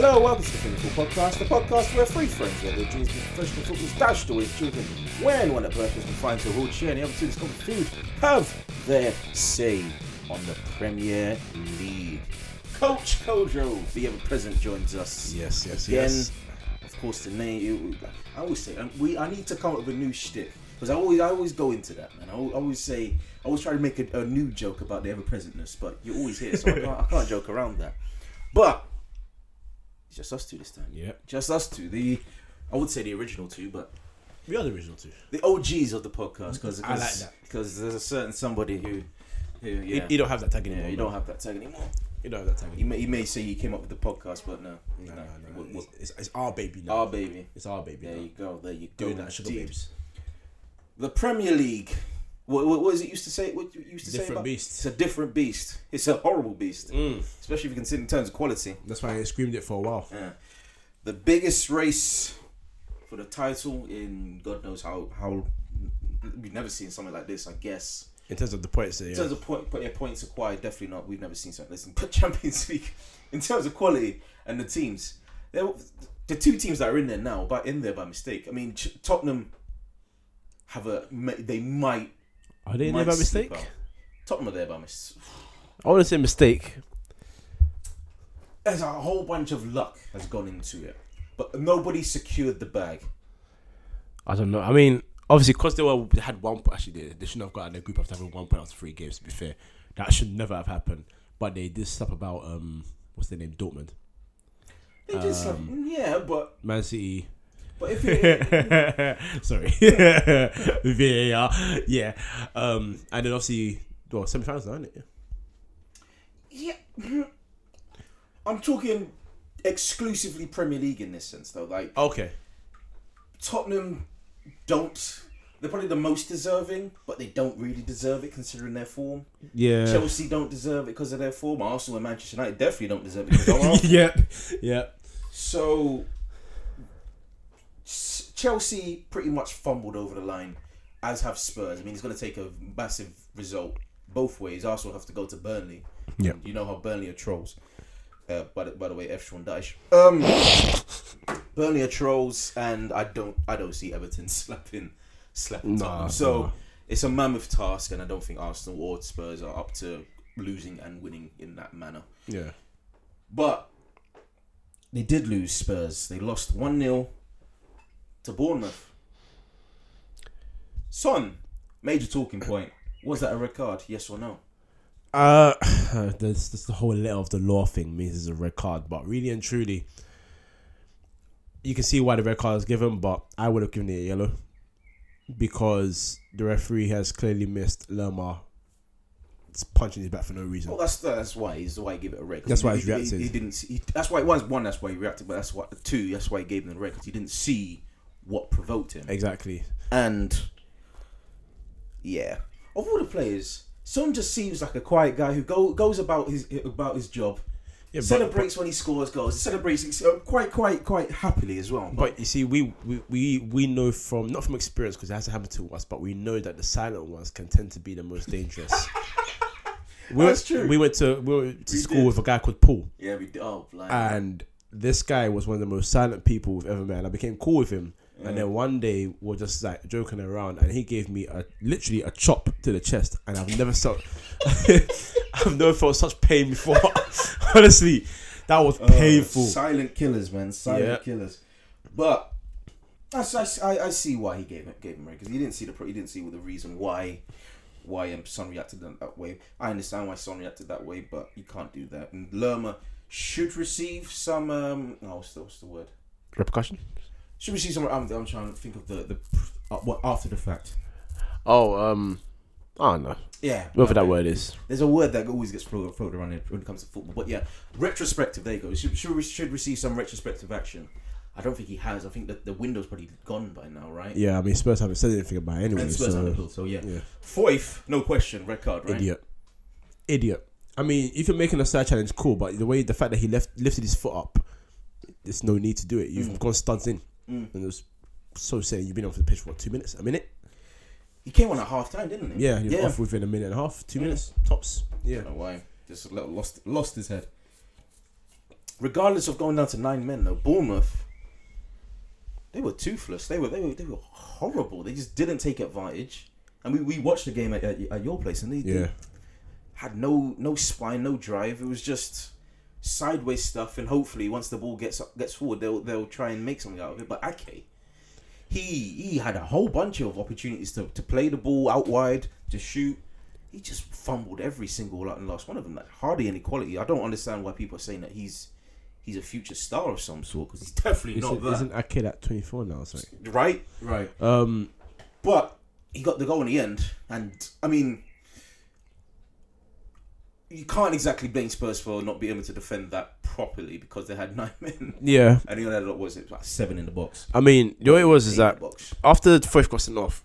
Hello, welcome to the Clinical Podcast, the podcast where three friends their dreams of professional football's dashed away children. When one at purpose can find to hold share and the other two discover food, have their say on the Premier League. Coach Kojo, the ever present, joins us. Yes, yes, Again, yes. of course, the name. I always say um, we. I need to come up with a new shtick because I always, I always go into that, man. I always say, I always try to make a, a new joke about the ever presentness, but you're always here, so I can't, I can't joke around that. But just us two this time. Yep. Just us two. The I would say the original two, but We are the original two. the OGs of the podcast. Because I like that. Because there's a certain somebody who, who yeah, You, you don't have that tag anymore. yeah, you man. don't have that tag anymore. You don't have that tag You anymore. may, you may say he came up with the podcast, but no, No, no, no. What- It's, it's, it's our baby now. our baby. it's our baby There now. you go. There you go. Doing that, sugar babes. The Premier League. What, what, what is it used to say? What you used to say? Different about- beast. It's a different beast. It's a horrible beast, Mm. especially if you consider in terms of quality. That's why I screamed it for a while. Yeah. The biggest race for the title in God knows how how we've never seen something like this. I guess In terms of the points, in yeah. terms of point, yeah, points acquired, definitely not. We've never seen something like this. But Champions League, in terms of quality and the teams, the two teams that are in there now, but in there by mistake. I mean, Ch- Tottenham have a they might Are they there by mistake? out. Tottenham are there by mistake. I want to say mistake. There's a whole bunch of luck has gone into it, but nobody secured the bag. I don't know. I mean, obviously, because they were they had one. Actually, they, they shouldn't have got in the group after having one point after three games. To be fair, that should never have happened. But they did stuff about um, what's their name, Dortmund, They did Um, yeah, but Man City. But if you, Sorry, VAR. Yeah, um, and then obviously, well, semi-finals now, isn't it? yeah, I'm talking exclusively Premier League in this sense though. Like Okay. Tottenham don't. They're probably the most deserving, but they don't really deserve it considering their form. Yeah. Chelsea don't deserve it because of their form. Arsenal and Manchester United definitely don't deserve it because yep. Yep. So Chelsea pretty much fumbled over the line, as have Spurs. I mean, it's going to take a massive result both ways. Arsenal have to go to Burnley. Yep. You know how Burnley are trolls. Uh, by the, by the way, F. Daesh. Um, Burnley are trolls, and I don't I don't see Everton slapping slapping Nah, Tottenham. So nah. it's a mammoth task, and I don't think Arsenal or Spurs are up to losing and winning in that manner. Yeah. But they did lose Spurs. They lost 1 0 to Bournemouth. Son, major talking point. Was that a red card? Yes or no? Uh, there's just the whole letter of the law thing means it's a red card, but really and truly, you can see why the red card is given, but I would have given it a yellow because the referee has clearly missed Lerma punching his back for no reason. Well, that's that's why he's why he gave it a red. That's why he, he, reacted. he didn't. See, he, that's why one one. That's why he reacted. But that's what two. That's why he gave him the red because he didn't see what provoked him. Exactly. And yeah, of all the players, Son just seems like a quiet guy who go, goes about his about his job. Yeah, but, celebrates when he scores goals. He celebrates uh, quite, quite, quite happily as well. But, but you see, we, we, we, we know from not from experience because it hasn't happened to us, but we know that the silent ones can tend to be the most dangerous. we That's went, true. We went to we went to We school did. with a guy called Paul. yeah, we did. Oh, blind. and this guy was one of the most silent people we've ever met. And I became cool with him. And then one day we're just like joking around, and he gave me a literally a chop to the chest, and I've never felt I've never felt such pain before. Honestly, that was Oh, painful. silent killers, man. Silent Yeah. killers. But I, I, I see why he gave it gave him red because he didn't see the pro- he didn't see the reason why why um, Son reacted that, that way. I understand why Son reacted that way, but you can't do that. And Lerma should receive some um oh what's the, what's the word Repercussion? Should receive some I'm, I'm trying to think of the the uh, what after the fact Oh, um, I don't know yeah whatever that word is. There's a word that always gets floated around when it comes to football. But yeah, retrospective. There you go. Should, should, should receive some retrospective action. I don't think he has. I think that the window's probably gone by now, right? Yeah, I mean Spurs haven't said anything about it anyway. And Spurs so, bill, so yeah. yeah. Fourth, no question, red card, right? Idiot. Idiot. I mean, if you're making a side challenge, cool, but the way the fact that he left lifted his foot up, there's no need to do it. You've Mm. gone studs in. Mm. And it was so saying you've been off the pitch for what, two minutes? A minute? He came on at half time, didn't he? Yeah, he was yeah. off within a minute and a half, two Mm. minutes, tops. I Yeah. don't know why. Just a little lost lost his head. regardless of going down to nine men, though, Bournemouth, they were toothless. They were they were they were horrible. They just didn't take advantage. And we, we watched the game at, at, at your place, and they, they Yeah. had no no spine, no drive. It was just sideways stuff. And hopefully, once the ball gets up, gets forward, they'll they'll try and make something out of it. But Ake, he he had a whole bunch of opportunities to, to play the ball out wide, to shoot. He just fumbled every single and lost one of them. Like hardly any quality. I don't understand why people are saying that he's he's a future star of some sort because he's definitely not Isn't, that. isn't Ake at 24 now? Sorry. Right, right. Um, But he got the goal in the end, and I mean, you can't exactly blame Spurs for not being able to defend that properly because they had nine men, yeah. and he only had what was it, like seven in the box. I mean, the way it was is that after the first crossing off,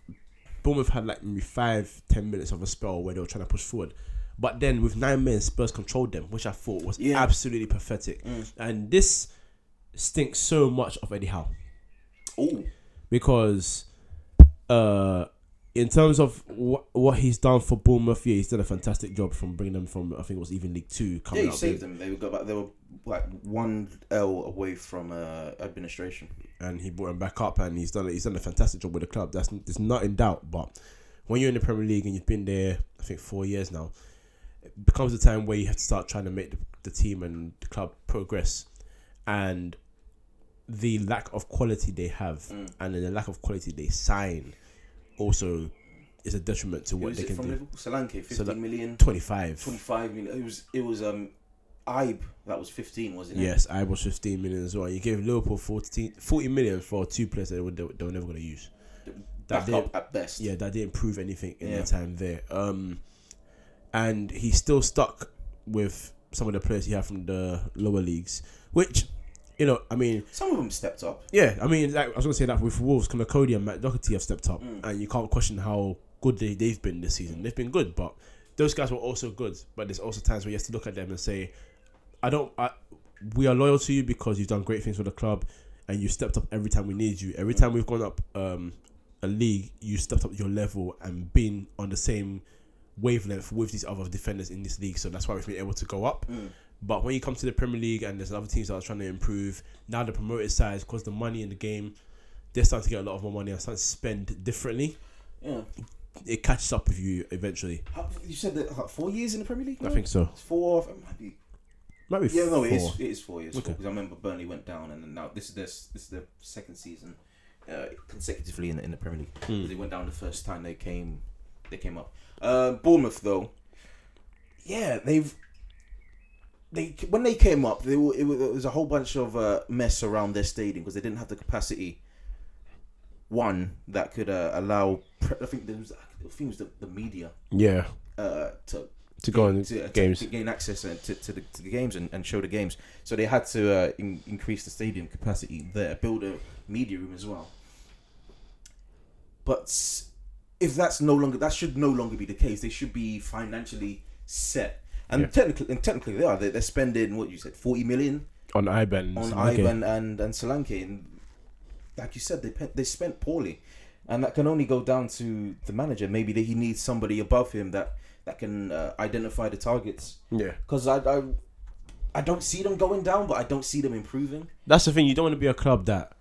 Bournemouth had like maybe five, ten minutes of a spell where they were trying to push forward. But then with nine men, Spurs controlled them, which I thought was Yeah. absolutely pathetic. Mm. And this stinks so much of Eddie Howe Oh, because, uh, in terms of what what he's done for Bournemouth, yeah, he's done a fantastic job from bringing them from I think it was even League Two yeah, he saved them. They got back. They were like one L away from uh, administration. and he brought them back up, and he's done he's done a fantastic job with the club. That's there's not in doubt. But when you're in the Premier League and you've been there, I think four years now, it becomes a time where you have to start trying to make the, the team and the club progress, and the lack of quality they have, Mm. and then the lack of quality they sign, also is a detriment to what they can from do. Liverpool? Solanke, fifteen So that- million, Twenty five. 25 million. It was it was um, Ibe that was fifteen, wasn't it? Yes, I was 15 million as well. You gave Liverpool 40, 40 million for two players that they were, they were never going to use. back did- up at best. yeah, that didn't prove anything in Yeah. their time there. Um, and he's still stuck with some of the players he had from the lower leagues, which, you know, I mean, Some of them stepped up. yeah, I mean, like, I was gonna say that with Wolves, Coady and Matt Doherty have stepped up, Mm. and you can't question how good they they've been this season. They've been good, but those guys were also good. But there's also times where you have to look at them and say, I don't, I, we are loyal to you because you've done great things for the club, and you stepped up every time we need you. Every time we've gone up um, a league, you stepped up your level and been on the same wavelength with these other defenders in this league. So that's why we've been able to go up. Mm. But when you come to the Premier League and there's other teams that are trying to improve, now the promoted side, because the money in the game, they're starting to get a lot of more money and starting to spend differently. Yeah. It catches up with you eventually. How, you said that how, four years in the Premier League. I think so. It's four. It might be. Might be Yeah, no, it is. It is four years. Okay. Because I remember Burnley went down, and then now this is this this is the second season uh, consecutively in the, in the Premier League. Hmm. They went down the first time they came they came up. Uh, Bournemouth though, yeah, they've they when they came up, they were, it was, a whole bunch of uh, mess around their stadium because they didn't have the capacity. One that could uh, allow, pre- I think there was, I think was the, the media Yeah, uh, to to go on to, games. to gain access to, to, the, to the games and, and show the games. So they had to uh, in, increase the stadium capacity there, build a media room as well. But if that's no longer, that should no longer be the case. They should be financially set. And Yeah. technically, and technically they are. They're, they're spending what you said, forty million on Iban. on. Ivan and and Solanke, and like you said, they they spent poorly, and that can only go down to the manager. Maybe that he needs somebody above him that that can uh, identify the targets. Yeah, Because I, I I don't see them going down, but I don't see them improving. that's the thing. You don't want to be a club that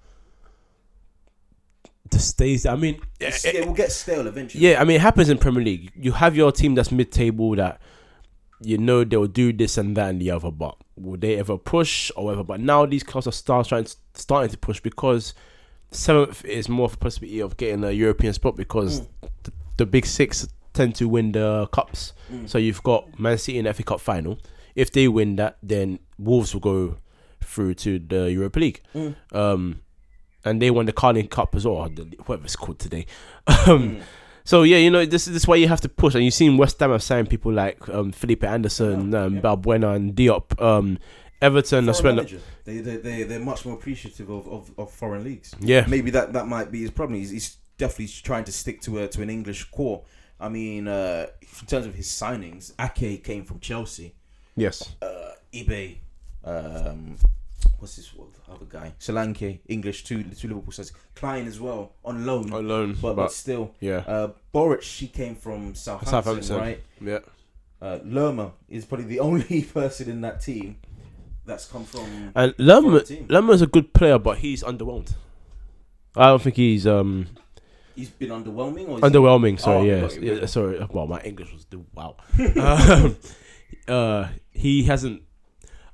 just stays. I mean, yeah, it will get stale eventually. yeah, I mean, it happens in Premier League. You have your team that's mid-table that you know they'll do this and that and the other, but will they ever push or whatever? But now these clubs are start trying to, starting to push because seventh is more of a possibility of getting a European spot because Mm. the, the big six tend to win the cups. Mm. So you've got Man City in the FA Cup final. If they win that, then Wolves will go through to the Europa League. Mm. Um, and they won the Carling Cup as well, whatever it's called today. um, Mm. So yeah, you know this is this is why you have to push, and you've seen West Ham have signed people like um, Felipe Anderson, Yeah, um, yeah. Balbuena, and Diop. Um, Everton have spent manager. They, they, they, they're much more appreciative of, of, of foreign leagues. yeah, Maybe that, that might be his problem. He's, he's definitely trying to stick to a, to an English core. I mean, uh, in terms of his signings, Ake came from Chelsea. yes, uh, Ibe, um, what's this what, other guy? Solanke, English to to Liverpool says Clyne as well on loan, alone, but, but still, yeah, uh, Boruc she came from Southampton, Southampton. right? yeah, Uh, Lerma is probably the only person in that team that's come from. And Lerma, From the. Lerma's a good player, but he's underwhelmed. I don't think he's um He's been underwhelming, or underwhelming. Sorry, Oh, yeah, yeah, sorry. Well, my English was wow. um, uh, he hasn't.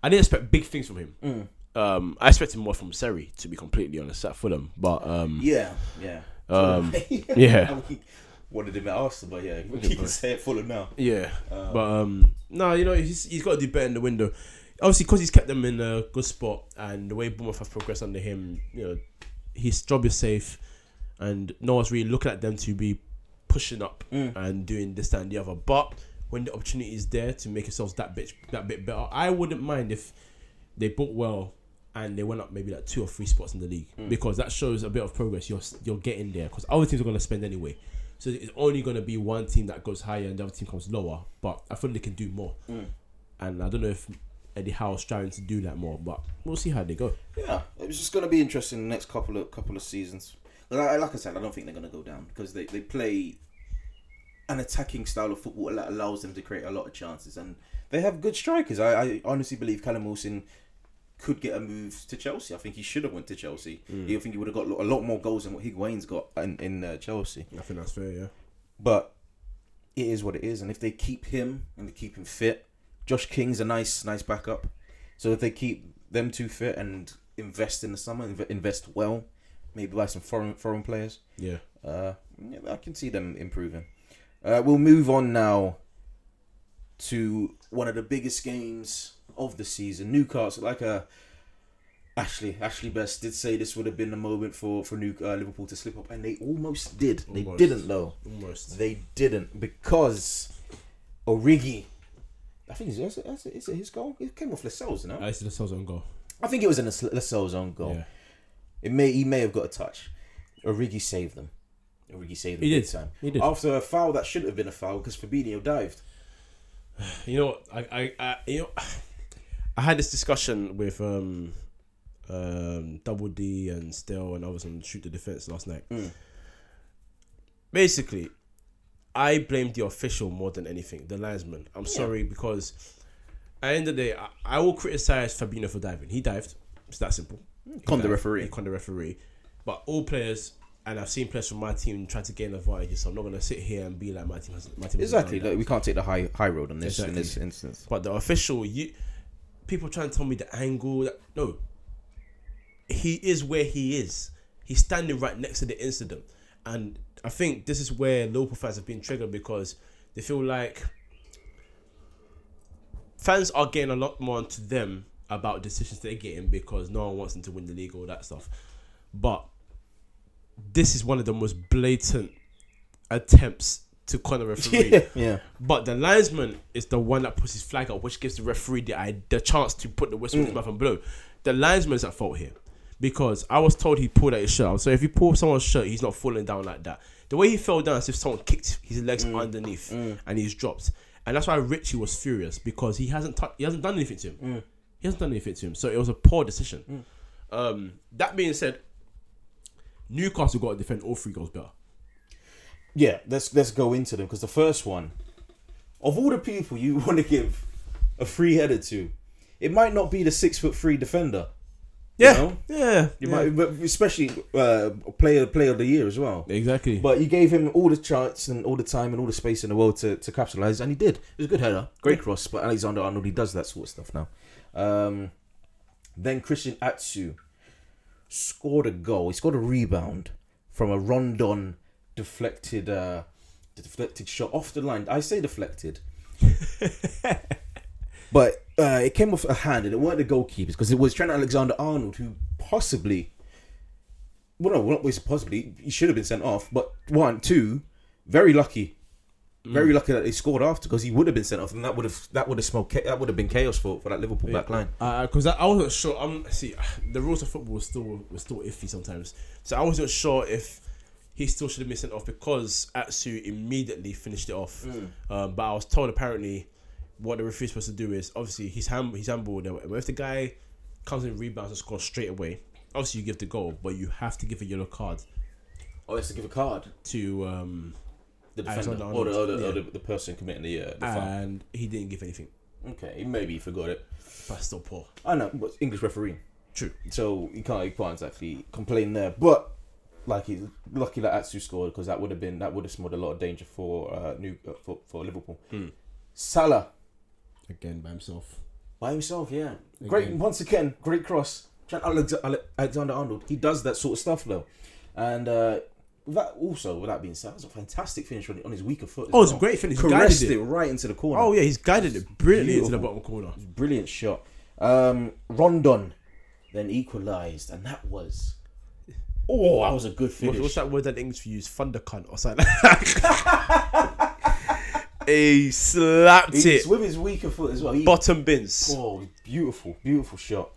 I didn't expect big things from him. Mm. Um, I expected more from Seri, to be completely honest, at Fulham. But um, Yeah, yeah, Um, yeah. We wanted him at Arsenal, but yeah, we can say it full of now. yeah. Uh, But um, no, you know he's he's got to do better in the window. Obviously, because he's kept them in a good spot, and the way Bournemouth have progressed under him, you know, his job is safe, and no one's really looking at them to be pushing up Mm. and doing this that, and the other. But when the opportunity is there to make yourselves that bit that bit better, I wouldn't mind if they bought well and they went up maybe like two or three spots in the league Mm. because that shows a bit of progress. You're you're getting there because other teams are going to spend anyway. So it's only going to be one team that goes higher and the other team comes lower. But I feel they can do more, Mm. and I don't know if Eddie Howe's trying to do that more, but we'll see how they go. Yeah, it's just going to be interesting the next couple of couple of seasons. Like, I- like I said, I don't think they're going to go down because they, they play an attacking style of football that allows them to create a lot of chances, and they have good strikers. I, I honestly believe Callum Wilson could get a move to Chelsea. I think he should have went to Chelsea. I think he would have got a lot more goals than what Higuain's got in in uh, Chelsea. I think that's fair. Yeah. But it is what it is, and if they keep him and they keep him fit, Josh King's a nice nice backup. So if they keep them two fit and invest in the summer, inv- invest well, maybe buy some foreign foreign players, Yeah. uh, yeah, I can see them improving. Uh, we'll move on now to one of the biggest games of the season. Newcastle, like a Ashley Ashley Best did say this would have been the moment for for New uh, Liverpool to slip up, and they almost did. They didn't though. Almost. They didn't because Origi. I think is it, is it, is it his goal? It came off Lascelles, no? I see the Souls on goal. I think it was in Lascelles' own goal. Yeah. It may he may have got a touch. Origi saved them. Origi saved them He did. time. He did. After a foul that shouldn't have been a foul because Fabinho dived. You know, what, I, I, I, you know, I had this discussion with um, um, Double D and Still and others on Shoot the Defense last night. Mm. Basically, I blame the official more than anything, the linesman. I'm sorry because at the end of the day, I, I will criticize Fabinho for diving. He dived. It's that simple. He Con the referee. He con the referee. But all players. And I've seen players from my team try to gain advantages, so I'm not gonna sit here and be like my team has my team. Exactly. done that. Like, we can't take the high high road on this in this instance. But the official, you people trying to tell me the angle. No, he is where he is. He's standing right next to the incident, and I think this is where Liverpool fans have been triggered because they feel like fans are getting a lot more onto them about decisions they're getting because no one wants them to win the league, all that stuff. But this is one of the most blatant attempts to corner referee. yeah. But the linesman is the one that puts his flag up, which gives the referee the the chance to put the whistle in his mm. mouth and blow. The linesman's at fault here because I was told he pulled at his shirt. So if you pull someone's shirt, he's not falling down like that. The way he fell down is if someone kicked his legs mm. underneath mm. and he's dropped, and that's why Ritchie was furious because he hasn't tou- he hasn't done anything to him. He hasn't done anything to him, so it was a poor decision. Um, that being said, Newcastle got to defend all three goals better. Yeah, let's let's go into them because the first one, of all the people you want to give a free header to, it might not be the six foot three defender. you Yeah, know? yeah, You yeah. might, but especially uh, player player of the year as well. exactly. But you gave him all the chance and all the time and all the space in the world to, to capitalize, and he did. It was a good header, great cross. But Alexander Arnold, he does that sort of stuff now. Um, then Christian Atsu scored a goal. He scored a rebound from a Rondon deflected, uh, deflected shot off the line. I say deflected, but uh, it came off a hand, and it weren't the goalkeepers because it was Trent Alexander Arnold who possibly well, no, not was possibly he should have been sent off. But one, two, very lucky, very lucky that they scored after because he would have been sent off, and that would have that would have smelled that would have been chaos for, for that Liverpool back line. because I, I wasn't sure. I'm see the rules of football was still was still iffy sometimes, so I wasn't sure if he still should have been sent off because Atsu immediately finished it off. Um, but I was told apparently what the referee's supposed to do is obviously he's hand he's handballed. But if the guy comes in rebounds and scores straight away, obviously you give the goal, but you have to give a yellow card Oh, let's give a card. to um, The defender or the, or the, or yeah. the, the person committing the uh, the and he didn't give anything. Okay, maybe he forgot it. but still poor. I know, but English referee. True. So you can't you can't exactly complain there. But like he's lucky that Atsu scored because that would have been that would have smelled a lot of danger for uh, new uh, for for Liverpool. Hmm. Salah Again by himself. by himself, yeah, great once again, great cross. Trent Alexander Arnold, he does that sort of stuff though, and uh, that also with that being said, that was a fantastic finish on, on his weaker foot. as Oh, it's a great finish. He Caressed guided it it. right into the corner. Oh yeah, he's guided it brilliantly into the bottom corner. brilliant shot. Um, Rondon then equalised, and that was oh, that was a good finish. what's that word that English use? Thunder cunt or something. he slapped He's it. with his weaker foot as well. He, Bottom bins. oh, beautiful, beautiful shot.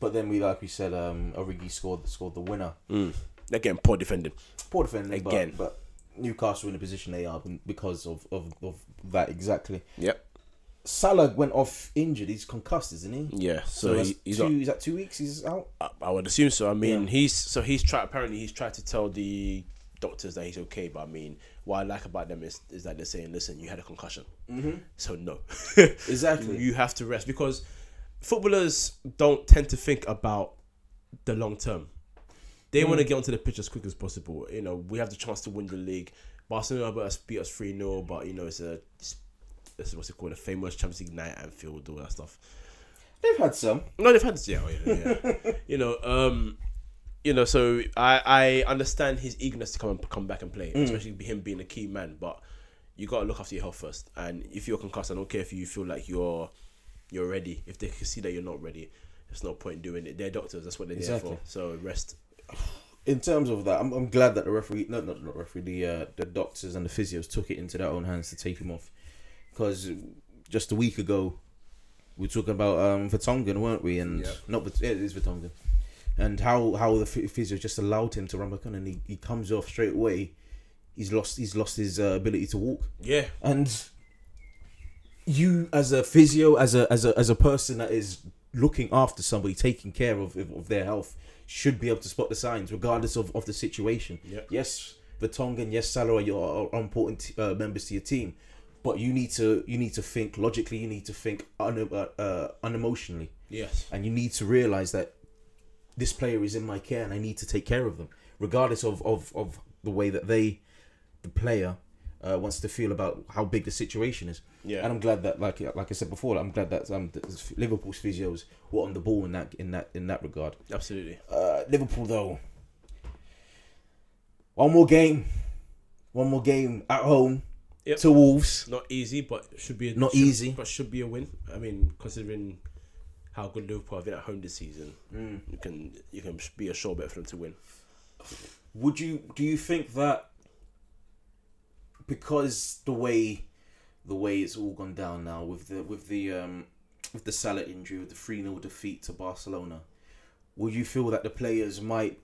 But then we, like we said, um, Origi scored scored the winner. Mm. Again, poor defending. Poor defending Again. but, but Newcastle in the position they are because of, of, of that exactly. Yep. Salah went off injured. He's concussed, isn't he? Yeah. So, So he, he's two, not. is that two weeks? He's out. I, I would assume so. I mean, Yeah. he's so he's tried. Apparently, he's tried to tell the doctors that he's okay. But I mean, what I like about them is is that they're saying, "Listen, you had a concussion, Mm-hmm. so no, Exactly. you have to rest." Because footballers don't tend to think about the long term. They want to get onto the pitch as quick as possible. You know, we have the chance to win the league. Barcelona beat us beat us three 0 but you know it's a it's what's it called the famous Champions League night at Anfield, all that stuff. They've had some. No, they've had yeah, oh, yeah, yeah. you know, um, you know. So I I understand his eagerness to come and come back and play, especially him being a key man. But you gotta look after your health first. And if you're concussed, I don't care if you feel like you're you're ready. If they can see that you're not ready, there's no point doing it. They're doctors. That's what they're Exactly. there for. So rest. in terms of that, I'm, I'm glad that the referee, no, not not referee, the uh, the doctors and the physios took it into their own hands to take him off, because just a week ago, we were talking about um Vertonghen, weren't we? And Yeah. not it is Vertonghen, and how how the physio just allowed him to run back on, and he, he comes off straight away. He's lost he's lost his uh, ability to walk, Yeah, and you as a physio, as a as a as a person that is looking after somebody, taking care of of their health, should be able to spot the signs regardless of, of the situation. Yep. Yes, Vertonghen, yes, Salah are are important uh, members to your team, but you need to you need to think logically. You need to think un, uh, uh, unemotionally, yes, and you need to realize that this player is in my care, and I need to take care of them, regardless of of, of the way that they, the player. Uh, wants to feel about how big the situation is, yeah. and I'm glad that, like like I said before, I'm glad that um, Liverpool's physios were on the ball in that in that in that regard. Absolutely. Uh, Liverpool though. One more game. One more game at home Yep. to Wolves. Not easy, but should be a, Not should- easy. but should be a win. I mean, considering how good Liverpool have been at home this season, you can you can be a sure bet for them to win. Would you do you think that because the way the way it's all gone down now with the with the um with the Salah injury with the 3-0 defeat to Barcelona, will you feel that the players might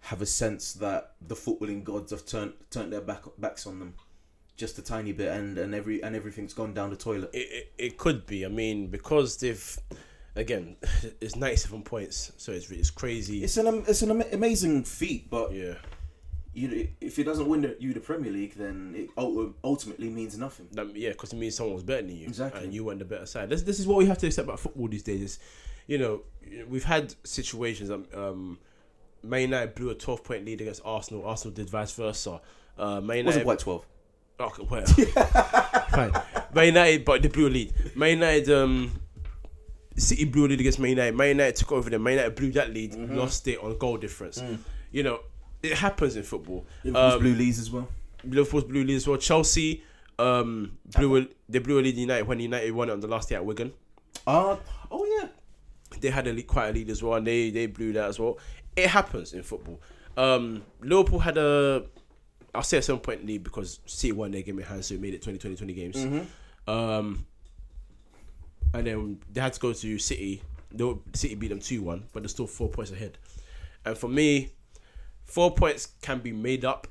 have a sense that the footballing gods have turned turned their back backs on them just a tiny bit and, and every and everything's gone down the toilet? It, it, it could be. I mean, because they've again, it's ninety seven points, so it's it's crazy. It's an it's an amazing feat, but yeah, you if it doesn't win the, you the Premier League, then it ultimately means nothing. that, yeah, because it means someone was better than you, Exactly. and you went the better side. This this is what we have to accept about football these days. Is you know we've had situations. Um, um Man United blew a twelve point lead against Arsenal. Arsenal did vice versa. Uh, Man It United wasn't quite twelve. Okay, well, fine. Man United, but they blew a lead. Man United, um, City blew a lead against Man United. Man United took over them. Man United blew that lead, Mm-hmm. lost it on goal difference. Mm. You know, it happens in football. Liverpool's Um, blue leads as well. Liverpool's blew a lead as well. Chelsea, um, blew a, they blew a lead United when United won it on the last day at Wigan. Uh, oh yeah. They had a lead, quite a lead as well, and they they blew that as well. It happens in football. Um, Liverpool had a, I'll say a seven point lead because City won their game in hand, so it made it 20, 20, 20 games. Mm-hmm. Um, and then they had to go to City. They City beat them two one, but they're still four points ahead. And for me, four points can be made up,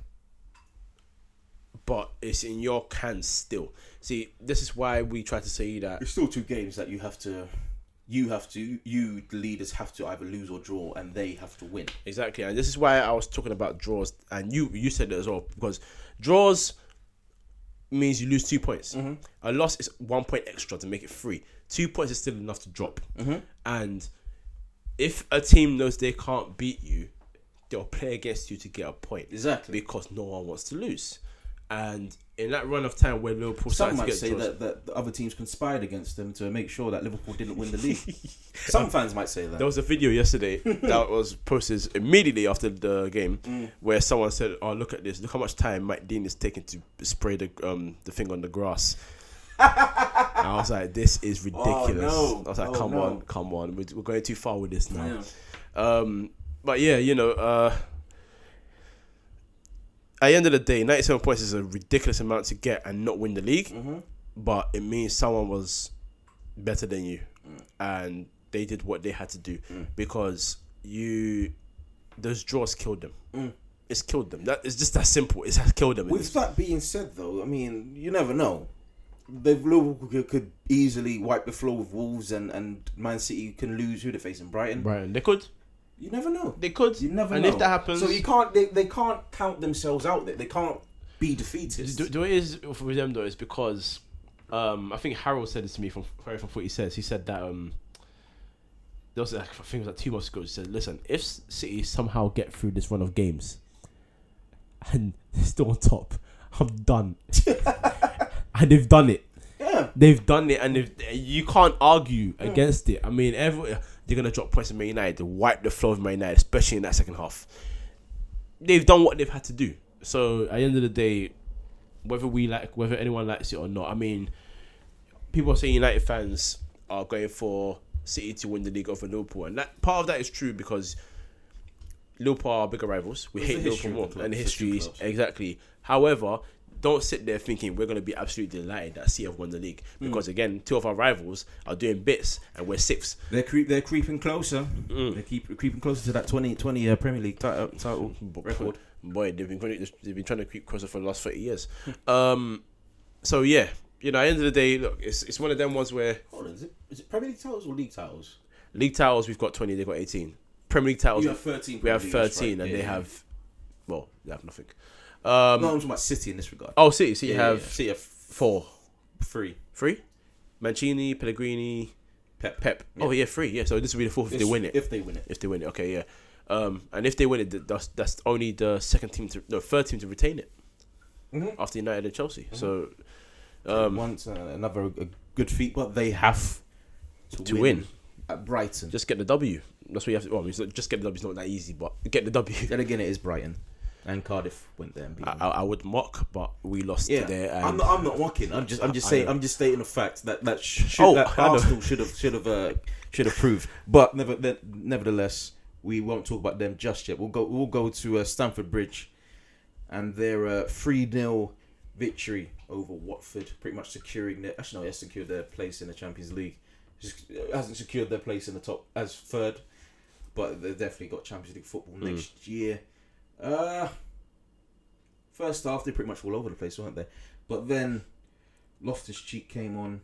but it's in your hands still. See, this is why we try to say that. It's still two games that you have to, you have to, you the leaders have to either lose or draw, and they have to win. Exactly, and this is why I was talking about draws, and you you said it as well because draws means you lose two points. Mm-hmm. A loss is one point extra to make it three. Two points is still enough to drop. Mm-hmm. And if a team knows they can't beat you, they'll play against you to get a point. Exactly. Because no one wants to lose. And in that run of time where Liverpool Some started to might get say draws, that, that the other teams conspired against them to make sure that Liverpool didn't win the league. Some fans might say that. There was a video yesterday that was posted immediately after the game Mm. where someone said, "Oh, look at this! Look how much time Mike Dean is taking to spray the um the thing on the grass." I was like, "This is ridiculous." no. I was like, Oh, "Come no. on, come on! We're, we're going too far with this now." Um, but yeah, you know, uh, at the end of the day, ninety-seven points is a ridiculous amount to get and not win the league. Mm-hmm. But it means someone was better than you, Mm. and they did what they had to do because you, those draws killed them. Mm. It's killed them. That it's just that simple. It's has killed them. With that being said, though, I mean, you never know. The Liverpool could, could easily wipe the floor with Wolves, and, and Man City can lose who they're facing Brighton. Brighton, they could, You never know. they could. You never and know. if that happens, so you can't. They, they can't count themselves out there. They can't be defeated. The, the way it is for them though is because um, I think Harold said this to me from from what he says. He said that um, there was like, I think it was like two months ago. He said, "Listen, if City somehow get through this run of games and they're still on top, I'm done." and they've done it. Yeah. They've done it, and if you can't argue against it. I mean, every, they're gonna drop points in Man United, to wipe the floor of Man United, especially in that second half. They've done what they've had to do. So at the end of the day, whether we like, whether anyone likes it or not, I mean, people are saying United fans are going for City to win the league over Liverpool, and that part of that is true because Liverpool are bigger rivals. We It's hate Liverpool more, club, and the history is exactly. However, don't sit there thinking we're going to be absolutely delighted that CF won the league Hmm. because again, two of our rivals are doing bits and we're sixth. They're creep. They're creeping closer. Mm. They keep creeping closer to that 2020 uh, Premier League title, title record. Boy, they've been trying to, they've been trying to creep closer for the last thirty years. um, so yeah, you know, at the end of the day, look, it's it's one of them ones where Hold on, is it, is it Premier League titles or league titles? league titles we've got twenty, they've got eighteen. Premier League titles You have 13. we have Premier League, that's thirteen, right. and Yeah, they have well, they have nothing. No, Um, I'm talking about City in this regard. oh, City, City Yeah, have yeah, City have four, three. three, Mancini, Pellegrini, Pep. Pep. Oh yeah, three. Yeah, so this will be the fourth if they win it. If they win it. If they win it, okay, yeah. Um, and if they win it, that's that's only the second team to no third team to retain it Mhm. after United and Chelsea. So um, Once uh, another a good feat, but they have to, To win. at Brighton. just get the W. That's what you have to. Well, I mean, it's not- just get the W is not that easy, but get the W. then again, it is Brighton, and Cardiff went there and beat I, them. I, I would mock, but we lost Yeah, there. And I'm not. I'm not mocking. I'm just. I'm just I saying. I'm just stating the fact that that, sh- should, Oh, that Arsenal should have should have uh, should have proved. But never, ne- nevertheless, we won't talk about them just yet. We'll go. We'll go to uh, Stamford Bridge, and their uh, three 0 victory over Watford, pretty much securing their. Actually, no, they secured their place in the Champions League. Just uh, hasn't secured their place in the top as third, but they've definitely got Champions League football Mm. next year. Uh first half they pretty much all over the place, weren't they? But then Loftus Cheek came on.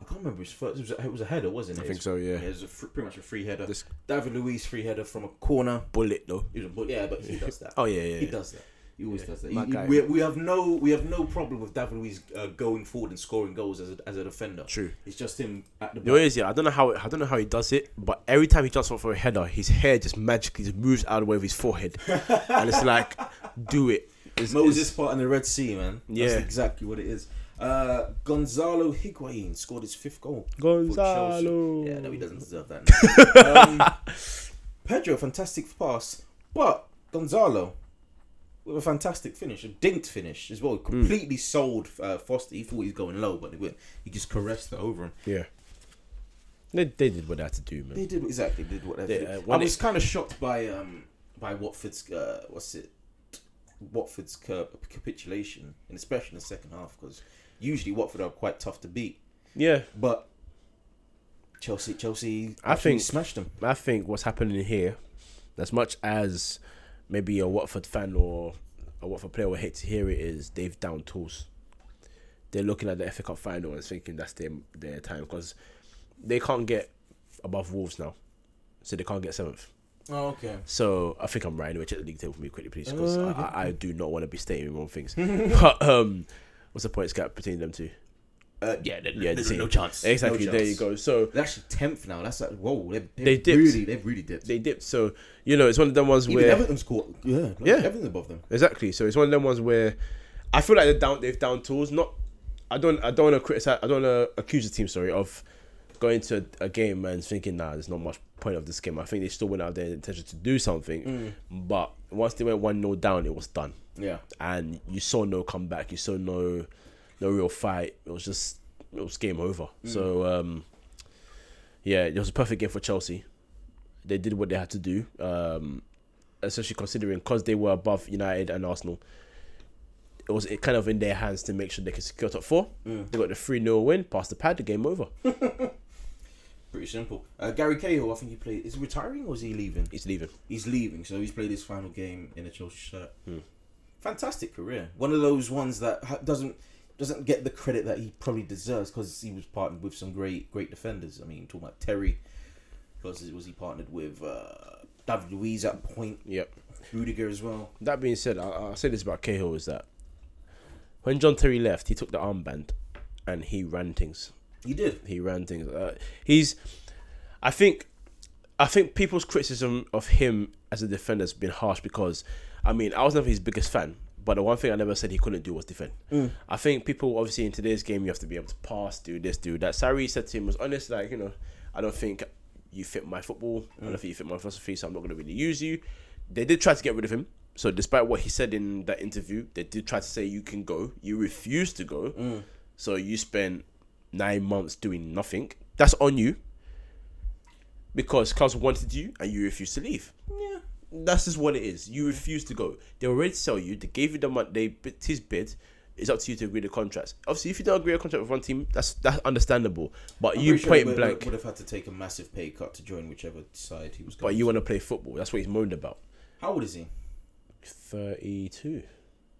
I can't remember his first. It was a, it was a header, wasn't it? I think so. Yeah. It was a fr- pretty much a free header. This David Luiz free header from a corner. bullet though. He was a, but yeah, but he does that. Oh yeah, yeah. He yeah. does that. He always Yeah. does that. My He- he- we, we have no we have no problem with David Luiz uh, going forward and scoring goals as a, as a defender. True. It's just him at the You know what back. it is, yeah. I don't know how I don't know how he does it, but every time he jumps up for a header, his hair just magically just moves out of the way of his forehead, and it's like, do it. It's, Moses it's- part in the Red Sea, man. That's Yeah. exactly what it is. Uh, Gonzalo Higuain scored his fifth goal. Gonzalo. Yeah, no, he doesn't deserve that. um, Pedro, fantastic pass, but Gonzalo with a fantastic finish, a dinked finish as well. Completely sold uh, Foster. He thought he was going low, but he, went, he just caressed it over him. Yeah. They, they did what they had to do, man. They did exactly did what they They, uh, I was kind of shocked by um by Watford's uh, what's it Watford's ca- capitulation, and especially in the second half because usually Watford are quite tough to beat, Yeah, but Chelsea Chelsea I think- smashed them. I think what's happening here, as much as maybe a Watford fan or a Watford player would hate to hear it, is they've down tools. They're looking at the FA Cup final and thinking that's their their time because they can't get above Wolves now, so they can't get seventh. Oh, okay. So I think I'm right anyway. Check the league table for me quickly, please, because Oh, okay. I, I do not want to be stating wrong things. but um, What's the points gap between them two? Uh, yeah, there- Yeah, there's the no chance. Exactly. No there you go. So They're actually tenth now. That's like whoa. They've, they've They dipped. really, they've really dipped. they dipped. So you know, it's one of them ones Even where Everton's caught. Yeah, Yeah. Everton's above them. Exactly. So it's one of them ones where I feel like they're down. They've down tools. Not. I don't. I don't want to criticize. I don't want to accuse the team. Sorry of going to a game and thinking, nah, there's not much point of this game. I think they still went out there intention to do something, but once they went one 0 down, it was done, Yeah. and you saw no comeback. You saw no, no real fight. It was just it was game over. So um, yeah, it was a perfect game for Chelsea. They did what they had to do. Um, especially considering because they were above United and Arsenal. It was it kind of in their hands to make sure they could secure top four. They got the 3 0 win, past the pad, the game over. Pretty simple. Uh, Gary Cahill, I think he played. Is he retiring or is he leaving? He's leaving. He's leaving, so he's played his final game in a Chelsea shirt. Hmm. Fantastic career. One of those ones that ha- doesn't doesn't get the credit that he probably deserves because he was partnered with some great great defenders. I mean, talking about Terry, because was he partnered with uh, David Luiz at point, Yep. Rudiger as well. That being said, I, I'll say this about Cahill is that when John Terry left, he took the armband and he ran things. He did. He ran things. Uh, he's, I think, I think people's criticism of him as a defender has been harsh because, I mean, I was never his biggest fan, but the one thing I never said he couldn't do was defend. Mm. I think people obviously in today's game you have to be able to pass, do this, do that. Sarri said to him was honest, like you know, I don't think you fit my football. I don't mm. think you fit my philosophy, so I'm not going to really use you. They did try to get rid of him. So despite what he said in that interview, they did try to say you can go. You refused to go. Mm. So you spent nine months doing nothing. That's on you. Because Klaus wanted you and you refused to leave. Yeah. That's just what it is. You refuse to go. They were ready to sell you. They gave you the money. They bid his bid. It's up to you to agree the contracts. Obviously, if you don't agree a contract with one team, that's that's understandable. But you Pretty sure point blank. would have had to take a massive pay cut to join whichever side he was But you want to play football. That's what he's moaned about. How old is he? Thirty-two.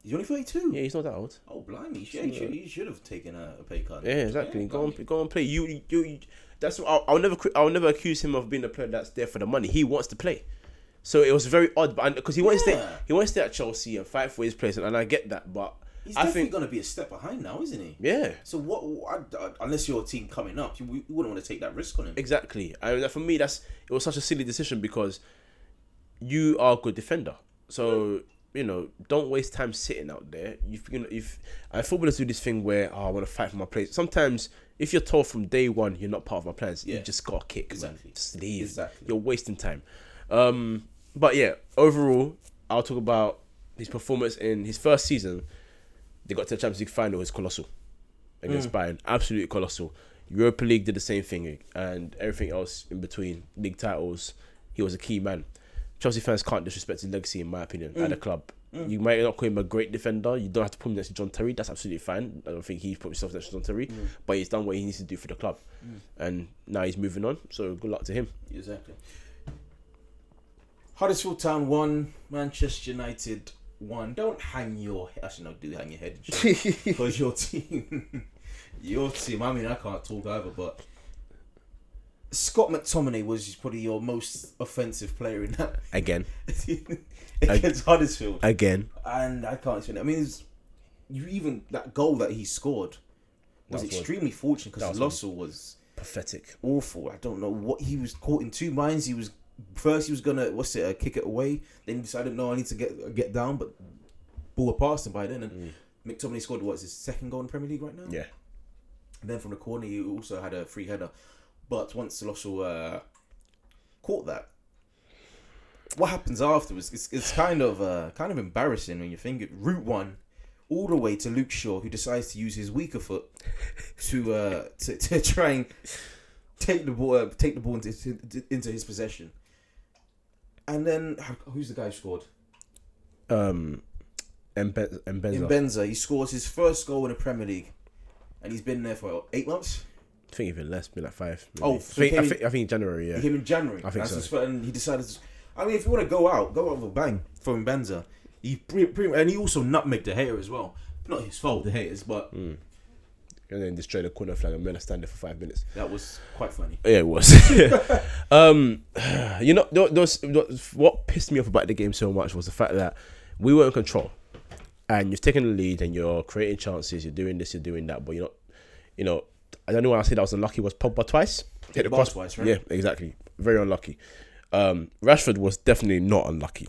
He's only thirty two. Yeah, he's not that old. Oh blimey! Yeah, he, should, he should have taken a, a pay cut. Yeah, exactly. go on, go on, play. You, you, you that's. I'll, I'll never, I'll never accuse him of being a player that's there for the money. He wants to play. So it was very odd, but because he wants to, Yeah. stay, he wants to stay at Chelsea and fight for his place, and, and I get that. But He's I definitely think, going to be a step behind now, isn't he? yeah, So what? I, I, unless you're a team coming up, you, you wouldn't want to take that risk on him. exactly. And for me, that's it was such a silly decision because you are a good defender. So you know, don't waste time sitting out there. You've you know, if I footballers do this thing where oh, I want to fight for my place. Sometimes if you're told from day one you're not part of my plans, you just got to kick. man. Just leave. Exactly. You're wasting time. Um, but yeah, overall, I'll talk about his performance in his first season. They got to the Champions League final. It's colossal against mm. Bayern. Absolutely colossal. Europa League did the same thing, eh, and everything else in between. League titles. He was a key man. Chelsea fans can't disrespect his legacy, in my opinion, at the mm. club. Mm. You might not call him a great defender. You don't have to put him next to John Terry. That's absolutely fine. I don't think he's put himself next to John Terry, but he's done what he needs to do for the club, and now he's moving on. So good luck to him. Exactly. Huddersfield Town one, Manchester United one. Don't hang your head. actually no, do hang your head because your team, your team. I mean, I can't talk either, but Scott McTominay was probably your most offensive player in that Again, against Huddersfield, again. and I can't explain. It. I mean, it's, you even that goal that he scored was was extremely fortunate because Lössl was Pathetic. awful. I don't know what he was caught in two minds. He was first he was gonna what's it uh, kick it away. Then he decided no, I need to get get down, but ball had passed him by then. And McTominay scored what's his second goal in Premier League right now. Yeah. And then from the corner he also had a free header, but once Colossal uh, caught that. What happens afterwards? It's, it's kind of uh, kind of embarrassing when you think it. Route one, all the way to Luke Shaw, who decides to use his weaker foot to uh, to, to try and take the ball, uh, take the ball into, into his possession. And then who's the guy who scored? Um, Mbe- Mbenza. He scores his first goal in the Premier League, and he's been there for eight months. I think even less, maybe like five. Oh, so I, think, he I think I think January. He Yeah. came in January. I think That's so. and he decided. To, I mean, if you want to go out, go out with a bang from Benza. He pre, pre, and he also nutmegged the hater as well. Not his fault, the haters, but Mm. And then destroy the corner flag and are standing there for five minutes. that was quite funny. Yeah, it was. um, you know, those, those, what pissed me off about the game so much was the fact that we were in control, and you've taken the lead and you're creating chances, you're doing this, you're doing that, but you're not, you know, I don't know why I said I was unlucky was Pogba twice. Hit the bar twice, right? Yeah, exactly. Very unlucky. Um, Rashford was definitely not unlucky.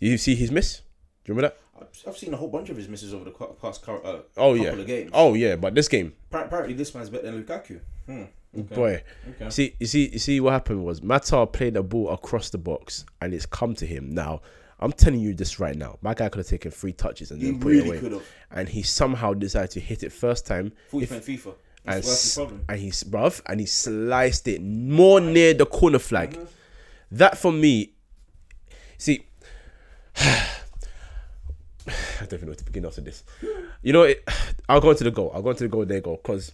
Did you see his miss? Do you remember that? I've- seen a whole bunch of his misses over the past uh, Oh couple yeah. of games. Oh yeah, but this game, Appar- Apparently, this man's better than Lukaku. Hmm. Okay. boy. Okay. See, you see, you see what happened was Mata played a ball across the box, and it's come to him. Now, I'm telling you this right now. My guy could have taken three touches and He then put it away, could have. and he somehow decided to hit it first time. If- FIFA. and, s- problem. and he's bruv, and he sliced it more near the corner flag. Mm-hmm. That for me, see, I don't even know where to begin after this. You know, it, I'll go into the goal. I'll go into the goal. There goal because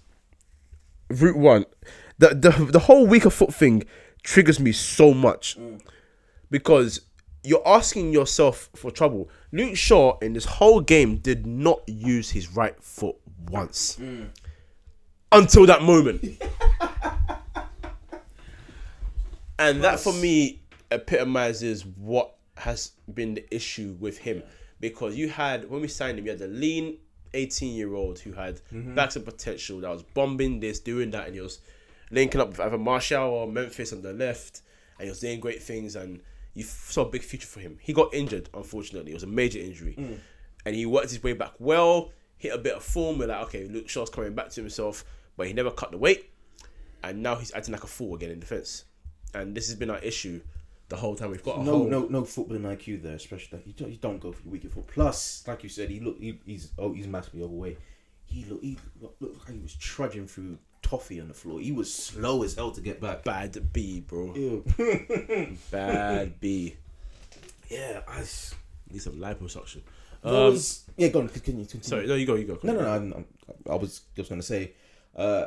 route one, the the the whole weaker foot thing triggers me so much because you're asking yourself for trouble. Luke Shaw in this whole game did not use his right foot once until that moment. and that for me epitomizes what has been the issue with him because you had when we signed him you had the lean 18 year old who had mm-hmm. backs of potential that was bombing this doing that and he was linking up with either Martial or Memphis on the left and he was doing great things and you saw a big future for him. He got injured unfortunately. It was a major injury. Mm. And he worked his way back well hit a bit of form we're like okay Luke Shaw's coming back to himself but he never cut the weight and now he's acting like a fool again in defense. And this has been our issue the whole time. We've got a No, whole, no, no footballing IQ there, especially that you don't, you don't go for your weaker foot. Plus, like you said, he look, he, he's oh, he's massively overweight. He look, he look, looked like he was trudging through toffee on the floor. He was slow as hell to get back. bad B, bro. Bad B. yeah, I. s- Need some liposuction. Um, was, yeah, go on, continue, continue. sorry, no, you go, you go. No, no, no. I'm, I was just gonna say, uh,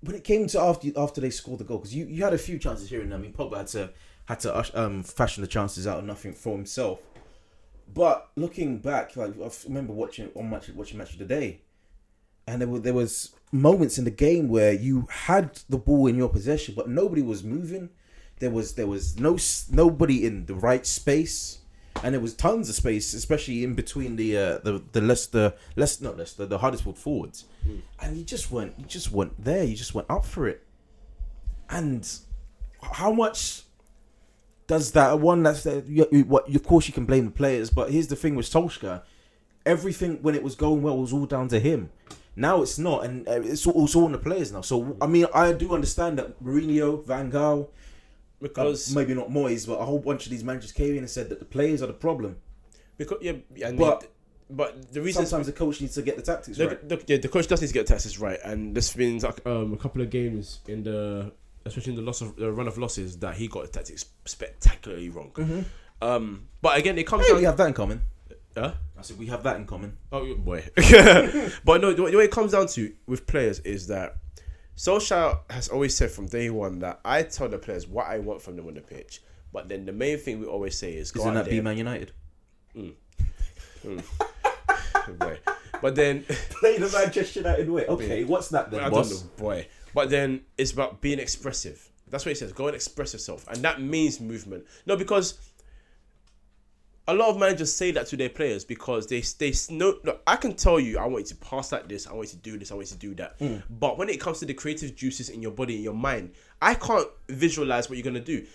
when it came to after after they scored the goal, because you, you had a few chances here and there. I mean, Pogba had to had to um fashion the chances out of nothing for himself. But looking back, like I remember watching on match watching match of the day, and there were there was moments in the game where you had the ball in your possession, but nobody was moving. There was there was no nobody in the right space, and there was tons of space, especially in between the uh, the the Leicester Leicester not Leicester the hardest Huddersfield forwards, and you just weren't you just weren't there. You just went up for it, and how much does that one that's the, you, you- what of course you can blame the players, but here's the thing with Solskjaer, everything when it was going well was all down to him. Now it's not, and uh, it's all, it's all on the players now. So I mean, I do understand that Mourinho, Van Gaal, uh, because maybe not Moyes, but a whole bunch of these managers came in and said that the players are the problem. because yeah, and But- the, but the reason Sometimes the coach needs to get the tactics the, right. the, yeah, the coach does need to get the tactics right, and there's been like, um, a couple of games in the, especially in the loss of the run of losses, that he got the tactics spectacularly wrong. Mm-hmm. Um, but again, it comes Hey, down. we have that in common. Huh? I said we have that in common. Oh boy. but no, the way the way it comes down to with players is that Solskjaer has always said from day one that I tell the players what I want from them on the pitch. But then the main thing we always say is go Isn't that be. Man United? Mm. Mm. boy. But then Play the Manchester United way. Okay, what's that then, I boss? don't know, boy. But then it's about being expressive. That's what he says. Go and express yourself, and that means movement. No, because a lot of managers say that to their players because they they know. Look, I can tell you, I want you to pass like this. I want you to do this. I want you to do that. Hmm. But when it comes to the creative juices in your body, in your mind, I can't visualize what you're gonna do.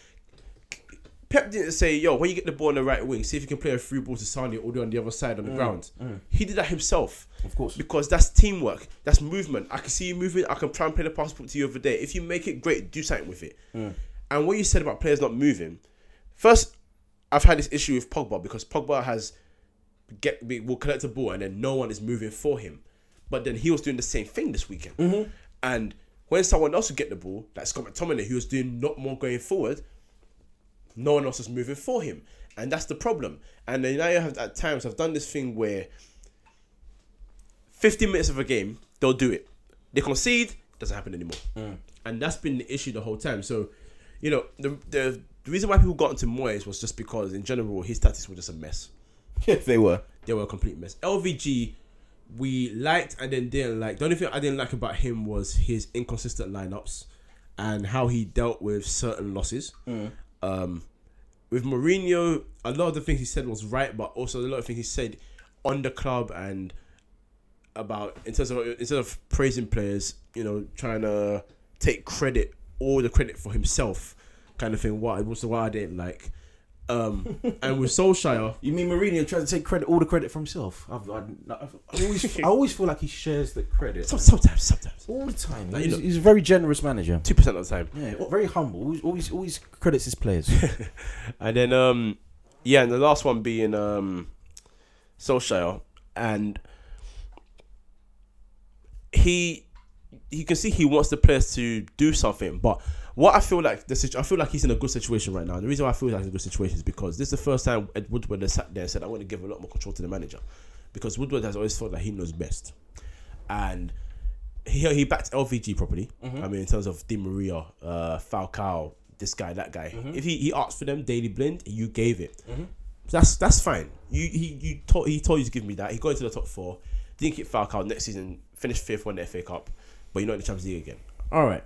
Pep didn't say, "Yo, when you get the ball on the right wing, see if you can play a free ball to all the way on the other side on the mm, ground." Mm. He did that himself. Of course. Because that's teamwork. That's movement. I can see you moving. I can try and play the passport to you over there. If you make it great, do something with it. Mm. And what you said about players not moving, first, I've had this issue with Pogba because Pogba has get will collect the ball and then no one is moving for him. But then he was doing the same thing this weekend. Mm-hmm. And when someone else would get the ball, like Scott McTominay, who was doing not more going forward, no one else is moving for him. And that's the problem. And then now you have at times I've done this thing where 15 minutes of a game, they'll do it. They concede, doesn't happen anymore. Mm. And that's been the issue the whole time. So, you know, the, the the reason why people got into Moyes was just because in general his tactics were just a mess. If they were. They were a complete mess. LVG, we liked and then didn't like. The only thing I didn't like about him was his inconsistent lineups and how he dealt with certain losses. Mm. Um, with Mourinho, a lot of the things he said was right, but also a lot of things he said on the club and about in terms of instead of praising players, you know, trying to take credit all the credit for himself, kind of thing. What was the what I didn't like. Um, and with Solskjaer, You mean Mourinho tries to take credit, all the credit for himself? I've, I've, I've, I always, I always feel like he shares the credit some- sometimes, sometimes, all the time. Like, he's, know- he's a very generous manager. two percent of the time. Yeah, very humble. Always, always, always credits his players. And then um yeah, and the last one being um Solskjaer and he you can see he wants the players to do something, but what I feel like the situ- I feel like he's in a good situation right now. The reason why I feel like he's in a good situation is because this is the first time Ed Woodward has sat there and said, I want to give a lot more control to the manager. Because Woodward has always felt that he knows best. And he he backed LVG properly. Mm-hmm. I mean, in terms of Di Maria, uh, Falcao, this guy, that guy. Mm-hmm. If he, he asked for them Daley Blind, you gave it. Mm-hmm. That's that's fine. You he you told he told you to give me that. He got into the top four. Didn't get Falcao next season. Finished fifth, won the FA Cup, but you're not in the Champions League again. All right,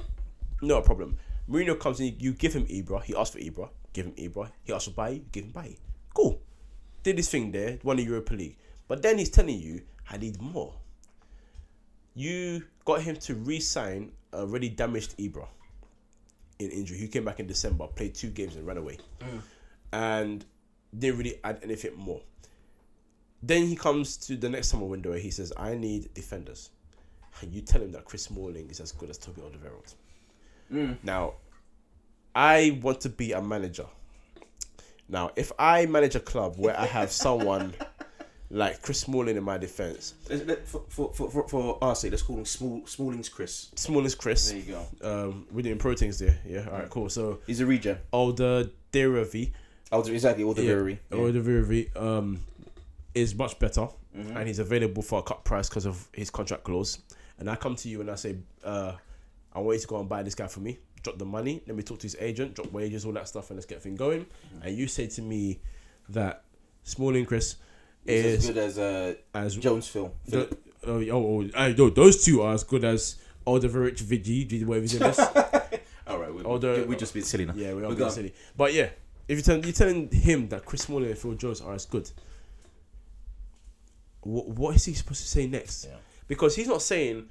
no problem. Mourinho comes in. You give him Ibra. He asked for Ibra. Give him Ibra. He asked for Bailly. Give him Bailly. Cool. Did his thing there. Won the Europa League. But then he's telling you, I need more. You got him to re-sign a already damaged Ibra in injury. He came back in December, played two games and ran away, mm. and didn't really add anything more. Then he comes to the next summer window and he says, "I need defenders." And you tell him that Chris Smalling is as good as Toby Alderweireld. Now, I want to be a manager. Now, if I manage a club where I have someone like Chris Smalling in my defense, for, for, for, for, for our sake, let's call him Small, Smalling's Chris. Smalling's Chris, There you go. um, we're doing proteins there. Yeah, all right, cool. So He's a regen. Alder Deravi, Oh, exactly. The yeah, brewery. Alder Deravi, um, is much better, Mm-hmm. and he's available for a cut price because of his contract clause. And I come to you and I say, uh, I want you to go and buy this guy for me. Drop the money. Let me talk to his agent. Drop wages, all that stuff, and let's get thing going. Mm-hmm. And you say to me that Smalling Chris He's as good as uh, as Jones Phil. the, oh, oh, oh, I know those two are as good as Alderweireld Vigi, whatever his name is. All right, we, Although- we just been silly now. Yeah, we are We being got- silly. But yeah, if you tell, you're telling him that Chris Smalling and Phil Jones are as good, what, what is he supposed to say next? Yeah. Because he's not saying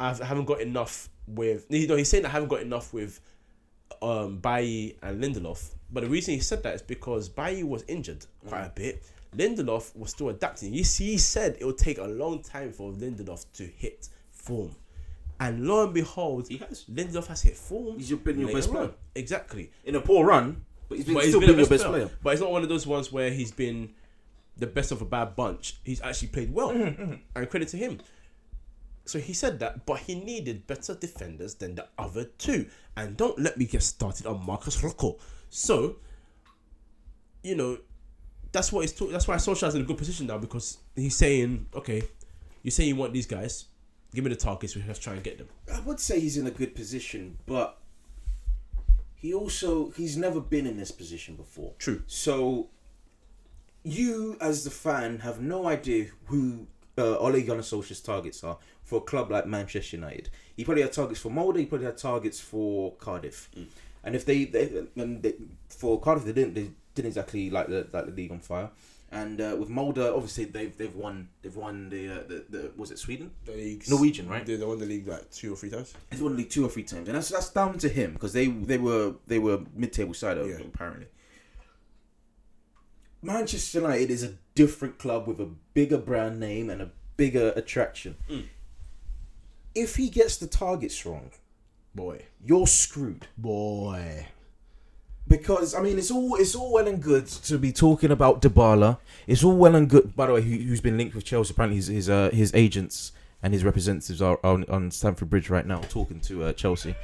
I've, I haven't got enough with. You know, he's saying I haven't got enough with um Bailly and Lindelof. But the reason he said that is because Bailly was injured quite a bit. Lindelof was still adapting. You see, he said it would take a long time for Lindelof to hit form. And lo and behold, He has. Lindelof has hit form. He's been your best player. Exactly. In a poor run, but he's been, But he's still been, been, your best best player. player. But it's not one of those ones where he's been the best of a bad bunch. He's actually played well, Mm-hmm, and credit to him. So he said that, but he needed better defenders than the other two. And don't let me get started on Marcos Rojo. So, you know, that's what he's. talk- that's why Solskjaer's in a good position now because he's saying, okay, you say you want these guys, give me the targets. We have to try and get them. I would say he's in a good position, but he also he's never been in this position before. True. So you, as the fan, have no idea who uh, Ole Gunnar Solskjaer's targets are for a club like Manchester United. He probably had targets for Molde. He probably had targets for Cardiff. And if they, they, and they for Cardiff, they didn't they didn't exactly like the like the league on fire. And uh, with Molde, obviously they've they've won they've won the uh, the, the was it Sweden? The leagues, Norwegian, right? They, they won the league like two or three times. they won the league two or three times, and that's that's down to him because they they were they were mid table side Yeah. apparently. Manchester United is a different club with a bigger brand name and a bigger attraction. Mm. If he gets the targets wrong, Boy, you're screwed. boy. Because I mean, it's all it's all well and good to be talking about Dybala. It's all well and good. By the way, who, who's been linked with Chelsea? Apparently, his his, uh, his agents and his representatives are on, on Stamford Bridge right now talking to uh, Chelsea.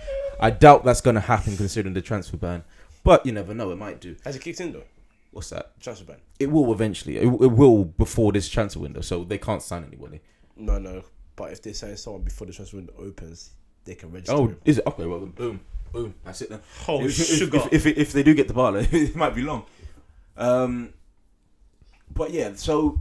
I doubt that's going to happen considering the transfer ban, but you never know. It might do. Has it kicked in though? What's that? Transfer ban? It will eventually. It, it will before this transfer window, so they can't sign anybody. No, no. But if they sign someone before the transfer window opens, they can register. Oh, him. is it okay? Well, boom, boom. That's it then. Oh, if, if- sugar. If, if, if, they do get the ball, it might be long. Um, but yeah, so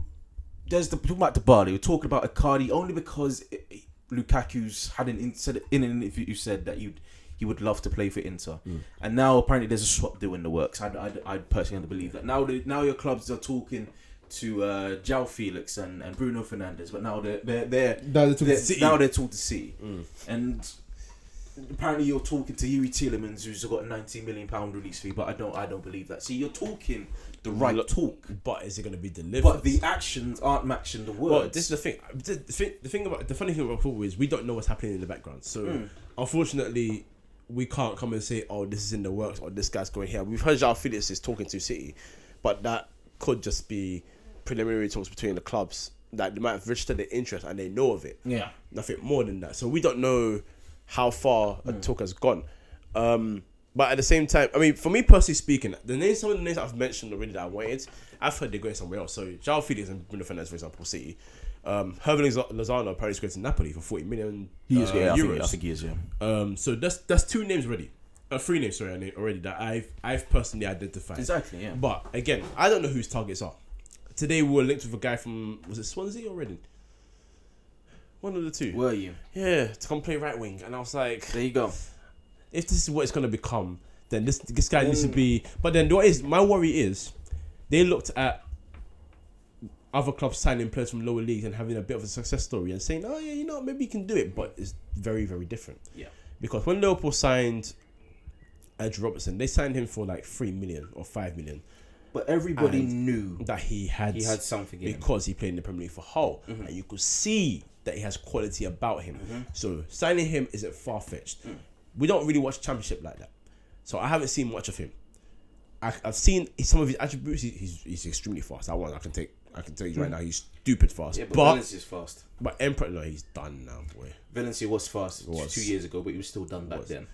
there's the talking about the bar. We're talking about Icardi only because it, it- Lukaku's had an in, said in an interview you said that you he would love to play for Inter, and now apparently there's a swap deal in the works. I I, I personally don't believe that now. The, now your clubs are talking to uh, João Felix and, and Bruno Fernandes, but now they're they're, they're, Now they're talking they're- to City. now they're talking to City, Mm. and apparently you're talking to Youri Tielemans, who's got a 90 million pound release fee, but I don't I don't believe that. See, you're talking the right Look, talk, But is it going to be delivered? but the actions aren't matching the words. Well, this is the thing. The, the thing. the thing about the funny thing about football is we don't know what's happening in the background. So, Mm. unfortunately, we can't come and say, "Oh, this is in the works," or "This guy's going here." We've heard João Felix is talking to City, but that could just be preliminary talks between the clubs that they might have registered their interest and they know of it. yeah. Nothing more than that. So we don't know how far a talk has gone. Um, but at the same time, I mean, for me personally speaking, the names, some of the names I've mentioned already that I wanted, I've heard they're going somewhere else. So João Felix and Bruno Fernandes, for example, City. Um, Loza- Lozano apparently is going to Napoli for 40 million He is, uh, yeah, I think, euros. I think he is, yeah. um, so that's that's two names already. Uh, three names, sorry, already that I've I've personally identified. Exactly, yeah. But again, I don't know whose targets are. Today we were linked with a guy from was it Swansea or Reading? One of the two. Were you? Yeah, to come play right wing, and I was like, There you go. if this is what it's gonna become, then this this guy needs to Mm. be. But then what is my worry is, they looked at other clubs signing players from lower leagues and having a bit of a success story and saying, oh yeah, you know, maybe you can do it, but it's very very different. Yeah. Because when Liverpool signed Andrew Robertson, they signed him for like three million or five million But everybody knew that he had he had something because he played in the Premier League for Hull, Mm-hmm. and you could see that he has quality about him. So signing him isn't far fetched. Mm. We don't really watch Championship like that, so I haven't seen much of him. I, I've seen some of his attributes. He's he's extremely fast. That one I can take. I can tell you right hmm. now, he's stupid fast. Yeah, but, but Valencia's fast. but Emperor, no, he's done now, boy. Valencia was fast Was. two years ago, but he was still done back Was. then.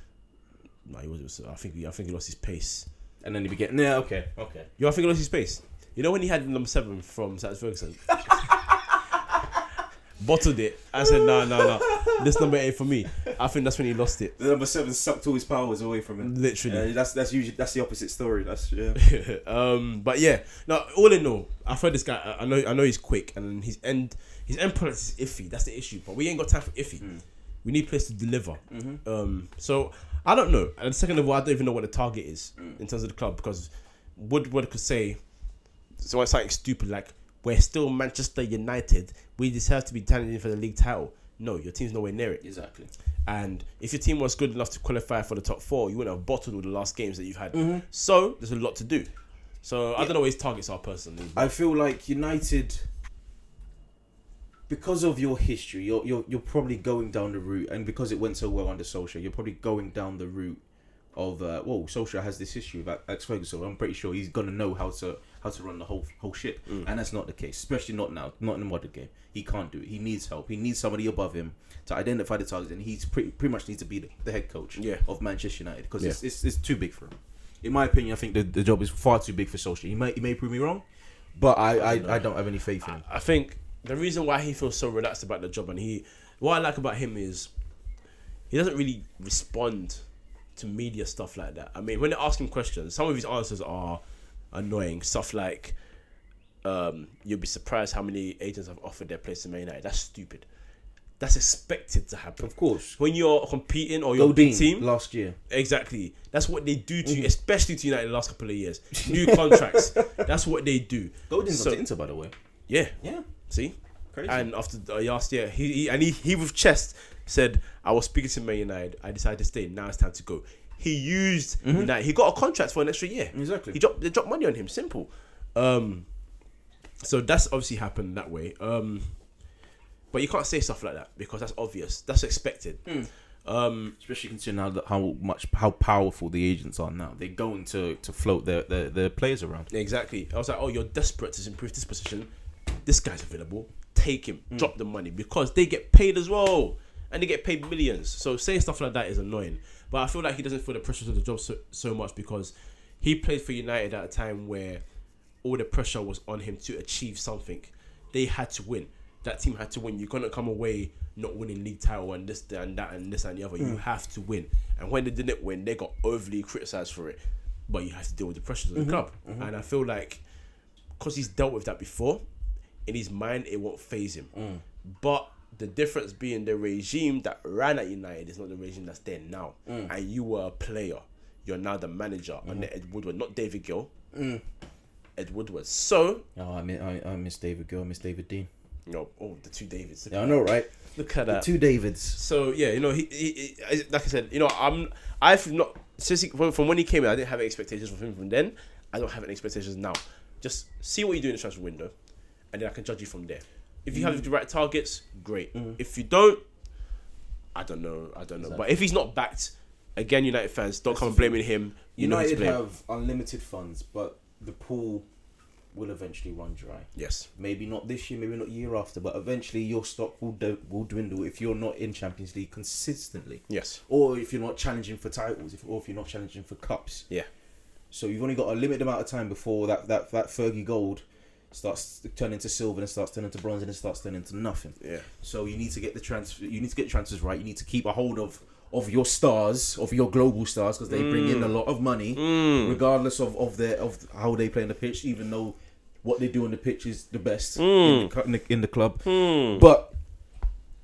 No, he was. I think he, I think he lost his pace. And then he began. Yeah, okay, okay. You know, I think he lost his pace. You know when he had number seven from South Ferguson. Bottled it. I said, no, no, no. This number eight for me. I think that's when he lost it. The number seven sucked all his powers away from him. Literally. Yeah, that's that's usually that's the opposite story. That's yeah. um, but yeah, Now, All in all, I've heard this guy. I- know, I know he's quick, and his end, his end product is iffy. That's the issue. But we ain't got time for iffy. We need players to deliver. Um, so I don't know. And second of all, I don't even know what the target is in terms of the club because Woodward could say so it's something stupid like we're still Manchester United. We deserve to be challenging for the league title. No, your team's nowhere near it. Exactly. And if your team was good enough to qualify for the top four, you wouldn't have bottled all the last games that you've had. So there's a lot to do. So I don't know what his targets are personally. I feel like United, because of your history, you're you're you're probably going down the route, and because it went so well under Solskjaer, you're probably going down the route of uh, well, Solskjaer has this history with Alex Ferguson. I'm pretty sure he's gonna know how to how to run the whole whole ship, mm. and that's not the case, especially not now, not in the modern game. He can't do it. He needs help. He needs somebody above him to identify the targets, and he's pretty pretty much needs to be the, the head coach Yeah. of Manchester United because Yeah. it's, it's it's too big for him. In my opinion, I think the, the job is far too big for Solskjaer. He may he may prove me wrong, but I I, I don't have any faith in him. I think the reason why he feels so relaxed about the job and he what I like about him is he doesn't really respond to media stuff like that. I mean, when they ask him questions, some of his answers are annoying. Stuff like, um, "You'll be surprised how many agents have offered their place to Man United." That's stupid. That's expected to happen. Of course, When you're competing or you're a big team, last year. Exactly. That's what they do to you, especially to United the last couple of years. New contracts. That's what they do. Godin's So- got to Inter, by the way. Yeah. Yeah, See? crazy. And after uh, last year, he, he and he, he with chest said, "I was speaking to Man United. I decided to stay. Now it's time to go." He used United. He got a contract for an extra year. Exactly. He dropped they dropped money on him. Simple. Um, so that's obviously happened that way. Um, but you can't say stuff like that because that's obvious. That's expected. Um, Especially considering how, how much how powerful the agents are now. They're going to to float their their, their players around. Exactly. I was like, oh, you're desperate to improve this position. This guy's available. Take him. Drop the money because they get paid as well, and they get paid millions. So saying stuff like that is annoying. But I feel like he doesn't feel the pressure of the job so, so much because he played for United at a time where all the pressure was on him to achieve something. They had to win. That team had to win. You're gonna come away not winning league title and this and that and this and the other. You mm. have to win. And when they didn't win, they got overly criticized for it. But you have to deal with the pressures of the mm-hmm. club. Mm-hmm. And I feel like because he's dealt with that before, in his mind it won't phase him. Mm. But the difference being the regime that ran at United is not the regime that's there now. Mm. And you were a player. You're now the manager under mm-hmm. Ed Woodward, not David Gill. Mm. Ed Woodward. So, Oh, I miss, I, I miss David Gill. I miss David Dein. no, oh, the two Davids. Yeah, I know, right? Look at The that. two Davids. So yeah, you know, he, he, he like I said, you know, I'm I've not since he, from, from when he came in, I didn't have any expectations from him. From then, I don't have any expectations now. Just see what you do in the transfer window, and then I can judge you from there. If you have mm. the right targets, great. Mm. If you don't, I don't know. I don't know. But if he's not backed, again, United fans don't come and blaming him. You know United have unlimited funds, but the pool will eventually run dry. Yes. Maybe not this year, maybe not year after, but eventually your stock will do, will dwindle if you're not in Champions League consistently, Yes. or if you're not challenging for titles, if, or if you're not challenging for cups. Yeah. So you've only got a limited amount of time before that that that Fergie gold starts turning to silver and starts turning to bronze and it starts turning to nothing. Yeah. So you need to get the transfer. You need to get transfers right. You need to keep a hold of of your stars, of your global stars, because they mm. bring in a lot of money, mm. regardless of of their of how they play on the pitch. Even though what they do on the pitch is the best mm. in, the, in, the, in the club, but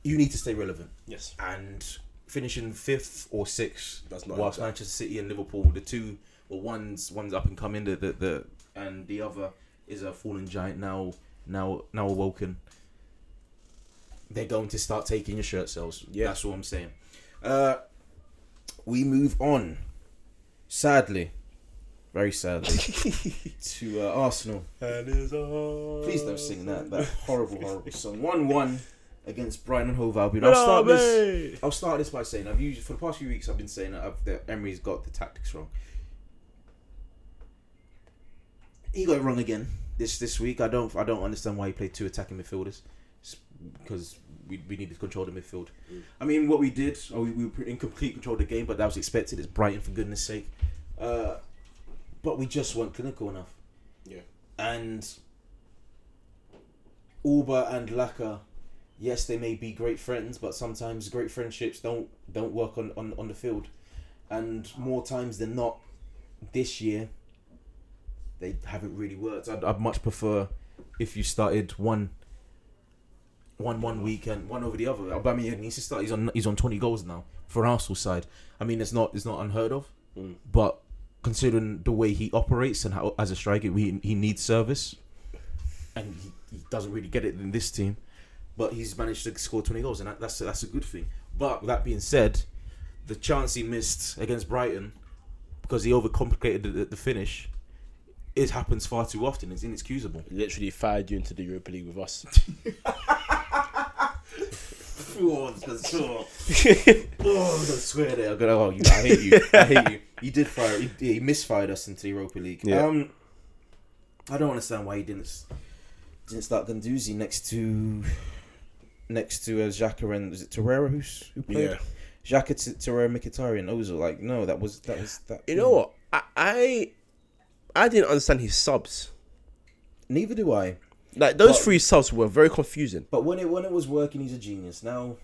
you need to stay relevant. Yes. And finishing fifth or sixth, That's not whilst. Manchester City and Liverpool, the two, well, one's one's up and coming, the the, the and the other is a fallen giant now now now awoken. They're going to start taking your shirt sales. Yeah. that's what I'm saying. Uh, we move on. Sadly, very sadly, to uh, Arsenal. Please don't sing that that horrible horrible song. One one against Brighton and Hove Albion. I'll start this. I'll start this by saying I've used for the past few weeks. I've been saying that, I've, that Emery's got the tactics wrong. He got it wrong again this this week. I don't I don't understand why he played two attacking midfielders because we, we needed to control the midfield. I mean, what we did, oh, we, we were in complete control of the game, but that was expected. It's Brighton for goodness sake. Uh, but we just weren't clinical enough. Yeah. And Auba and Laca, yes, they may be great friends, but sometimes great friendships don't don't work on, on, on the field. And more times than not, this year, they haven't really worked. I'd, I'd much prefer if you started one one one weekend, one over the other. Aubameyang needs to start. He's on he's on twenty goals now for an Arsenal side. I mean, it's not it's not unheard of, Mm. but considering the way he operates and how as a striker, he he needs service, and he, he doesn't really get it in this team. But he's managed to score twenty goals, and that, that's that's a good thing. But that being said, the chance he missed against Brighton because he overcomplicated the, the finish. It happens far too often. It's inexcusable. Literally fired you into the Europa League with us. Oh, I swear. oh, I gonna swear there. I'm gonna, oh, you, I hate you. I hate you. He did fire. He, he misfired us into the Europa League. Yeah. Um, I don't understand why he didn't didn't start Guendouzi next to next to uh, Xhaka and is it Torreira who's who played? Yeah. Xhaka, Torreira, Mkhitaryan. Are like no, that was that was that. You know what? I, I I didn't understand his subs. Neither do I. Like those But- three subs were very confusing. But when it when it was working, he's a genius. Now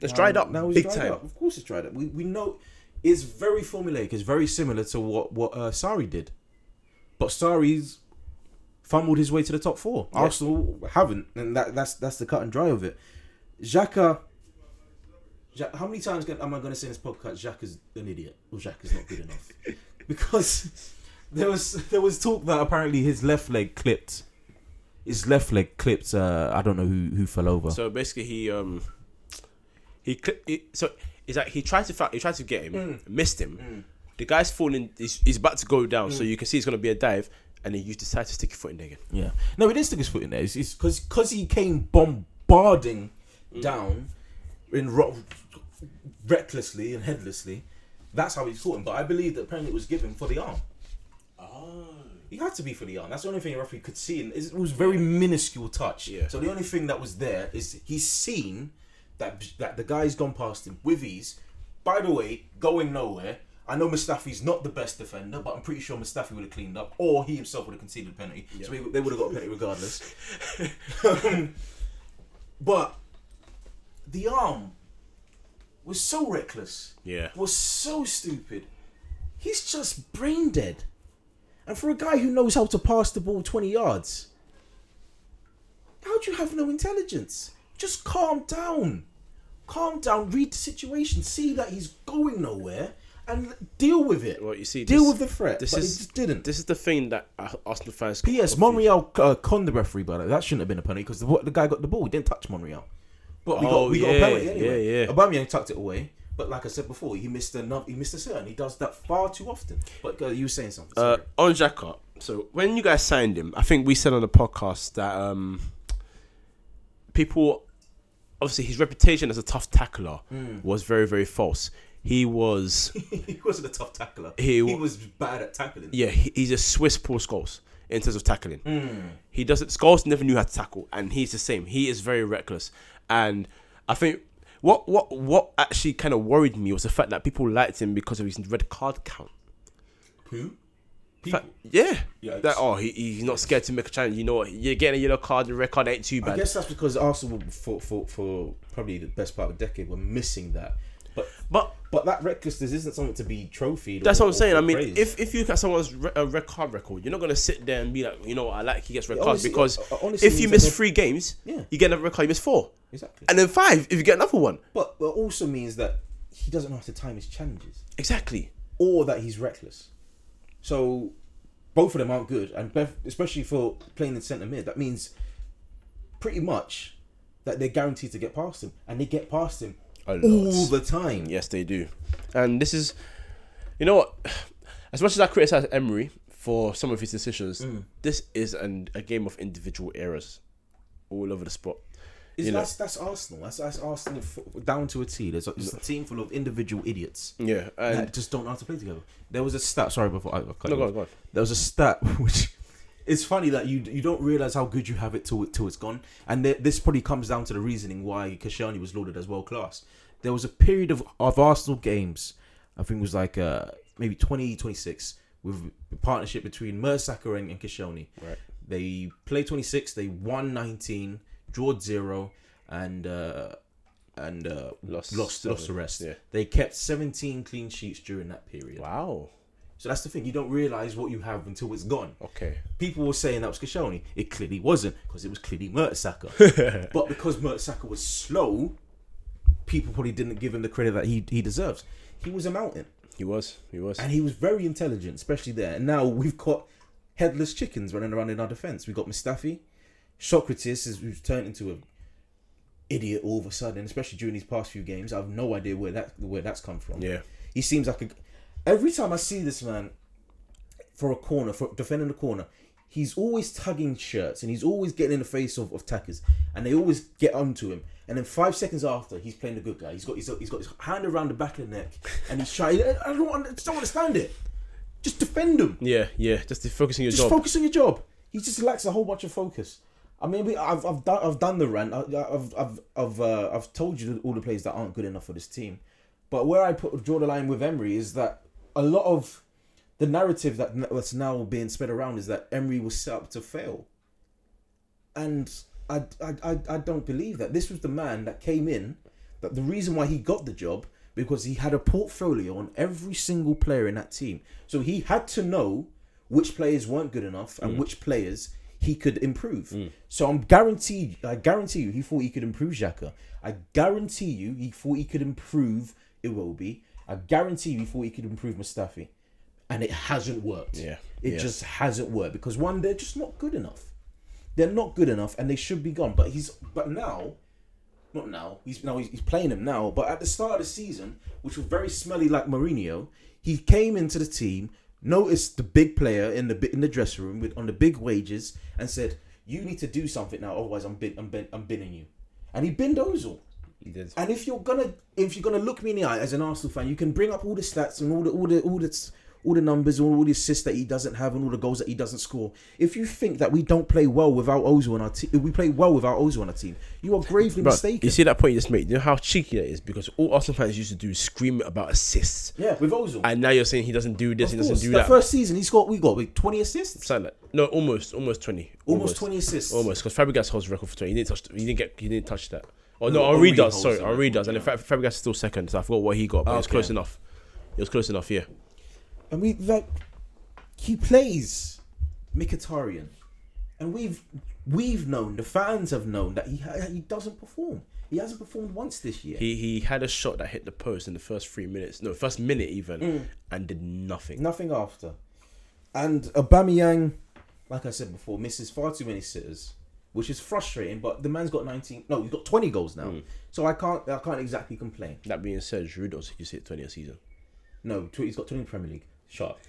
It's now- dried up Now it's big dried time. Up. Of course, it's dried up. We, we know it's very formulaic. It's very similar to what what uh, Sarri did, but Sarri's fumbled his way to the top four. Yeah. Arsenal haven't, and that that's that's the cut and dry of it. Xhaka. How many times am I going to say in this podcast? Xhaka's an idiot, or Xhaka's not good enough, because there was there was talk that apparently his left leg clipped. His left leg clipped. Uh, I don't know who who fell over. So basically, he um he, cl- he so it's like he tried to fa- he tried to get him, Mm. missed him. The guy's falling. He's, he's about to go down, so you can see it's gonna be a dive, and he used decided to stick his foot in there again. Yeah. No, he didn't stick his foot in there. It's because because he came bombarding down in ro- recklessly and headlessly. That's how he's caught him. But I believe that apparently it was given for the arm. He had to be for the arm. That's the only thing the referee could see. And it was very minuscule touch. Yeah. So the only thing that was there is he's seen that that the guy's gone past him with ease. By the way, going nowhere. I know Mustafi's not the best defender, but I'm pretty sure Mustafi would have cleaned up, or he himself would have conceded a penalty. So he, they would have got a penalty regardless. Um, but the arm was so reckless Yeah. was so stupid. He's just brain dead. And for a guy who knows how to pass the ball 20 yards, how do you have no intelligence? Just calm down. Calm down, read the situation, see that he's going nowhere, and deal with it. Well, you see, deal this- with the threat. this is- just didn't. This is the thing that uh, Arsenal fans. P.S. Monreal uh, conned the referee, but that shouldn't have been a penalty because the, the guy got the ball. He didn't touch Monreal. But we got Oh, we got yeah, a penalty anyway. yeah, yeah. Aubameyang tucked it away. But like I said before, he missed a he missed a certain. He does that far too often. But uh, you were saying something. Uh, on Xhaka, so when you guys signed him, I think we said on the podcast that um, people, obviously, his reputation as a tough tackler Hmm. was very, very false. He was, he wasn't a tough tackler. He He, was bad at tackling. yeah, he, he's a Swiss Paul Scholes in terms of tackling. Hmm. He doesn't. Scholes never knew how to tackle, and he's the same. He is very reckless, and I think. What what what actually kind of worried me was the fact that people liked him because of his red card count. Who? Fa- yeah. Yikes. That oh he, he's not scared to make a challenge. You know what? You're getting a yellow card. The red card ain't too bad. I guess that's because Arsenal for, for for probably the best part of a decade were missing that. But But but that recklessness isn't something to be trophied. that's or- what I'm saying. I mean, praised. if if you look at someone's re- a red card record, you're not gonna sit there and be like, you know what? I like he gets red It cards because uh, honestly if you miss three games, Yeah. you get another red card. You miss four, exactly. and then five if you get another one. But it also means that he doesn't know how to time his challenges, Exactly. or that he's reckless. So both of them aren't good, and Beth, especially for playing in centre mid, that means pretty much that they're guaranteed to get past him, and they get past him all the time. Yes, they do. And this is, you know what? As much as I criticize Emery for some of his decisions, Mm. this is an, a game of individual errors all over the spot. You know- that's that's Arsenal. That's that's Arsenal f- down to a T. There's a, it's a team full of individual idiots Yeah, and that just don't know how to play together. There was a stat. Sorry, before I, I cut no, go on, go on. there was a stat which it's funny that you you don't realize how good you have it till till it's gone, and th- this probably comes down to the reasoning why Koscielny was lauded as world class. There was a period of, of Arsenal games, I think it was like uh, maybe 20, 26, with a partnership between Mertesacker and, and Koscielny. Right. They played 26, they won 19, drawed zero, and uh, and uh, Lost lost lost the rest. Yeah. They kept 17 clean sheets during that period. Wow. So that's the thing. You don't realize what you have until it's gone Okay. people were saying that was Koscielny. It clearly wasn't because it was clearly Mertesacker. but because Mertesacker was slow, people probably didn't give him the credit that he he deserves. He was a mountain, He was. He was. and he was very intelligent, especially there. And now we've got headless chickens running around in our defense. We've got Mustafi, Sokratis is who's turned into a idiot all of a sudden, especially during these past few games. I have no idea where that where that's come from. Yeah. He seems like a. Every time I see this man for a corner, for defending the corner, he's always tugging shirts and he's always getting in the face of, of tackers, and they always get onto him. And then five seconds after, he's playing the good guy. He's got his, he's got his hand around the back of the neck, and he's trying. I don't, I just don't understand it. Just defend him. Yeah. Yeah. Just focus on your Just job. focus on your job. He just lacks a whole bunch of focus. I mean, we, I've, I've done I've done the rant. I, I've I've I've uh, I've told you all the players that aren't good enough for this team. But where I put draw the line with Emery is that a lot of the narrative that that's now being spread around is that Emery was set up to fail. And I, I, I, I don't believe that. This was the man that came in, that the reason why he got the job, because he had a portfolio on every single player in that team. So he had to know which players weren't good enough and which players he could improve. Mm. So I'm guaranteed I guarantee you he thought he could improve Xhaka. I guarantee you he thought he could improve Iwobi. I guarantee you he thought he could improve Mustafi. And it hasn't worked. Yeah, It yeah. just hasn't worked because one, they're just not good enough. They're not good enough and they should be gone. But he's but now not now. He's now he's, he's playing him now. But at the start of the season, which was very smelly like Mourinho, he came into the team, noticed the big player in the in the dressing room with on the big wages, and said, "You need to do something now, otherwise I'm bin, I'm, bin, I'm binning you." And he binned Ozil. He did. And if you're gonna if you're gonna look me in the eye as an Arsenal fan, you can bring up all the stats and all the all the all the all the numbers, all the assists that he doesn't have, and all the goals that he doesn't score. If you think that we don't play well without Ozil on our team, we play well without Ozil on our team, you are gravely mistaken. you see that point you just made. You know how cheeky that is because all Arsenal fans used to do is scream about assists, yeah, with Ozil. and now you're saying he doesn't do this, Of he doesn't course, do that that. first season he scored. We got with twenty assists, Something like- no, almost, almost twenty, almost, twenty assists. almost. Because Fabregas holds record for twenty. He didn't touch. He didn't get. He didn't touch that. Oh no, Henry does. Sorry, Henry does, and in yeah. fact, Fabregas is still second. So I forgot what he got, but ah, it was close enough. It was close enough. Yeah. And we like he plays Mkhitaryan, and we've we've known the fans have known that he he doesn't perform. He hasn't performed once this year. He he had a shot that hit the post in the first three minutes, no, first minute even, Mm. and did nothing. Nothing after. And Aubameyang, like I said before, misses far too many sitters, which is frustrating. But the man's got 19. No, he's got 20 goals now. Mm. So I can't. I can't exactly complain. That being said, Giroud also you hit twenty a season. No, he's got 20 in the Premier League. Shut up.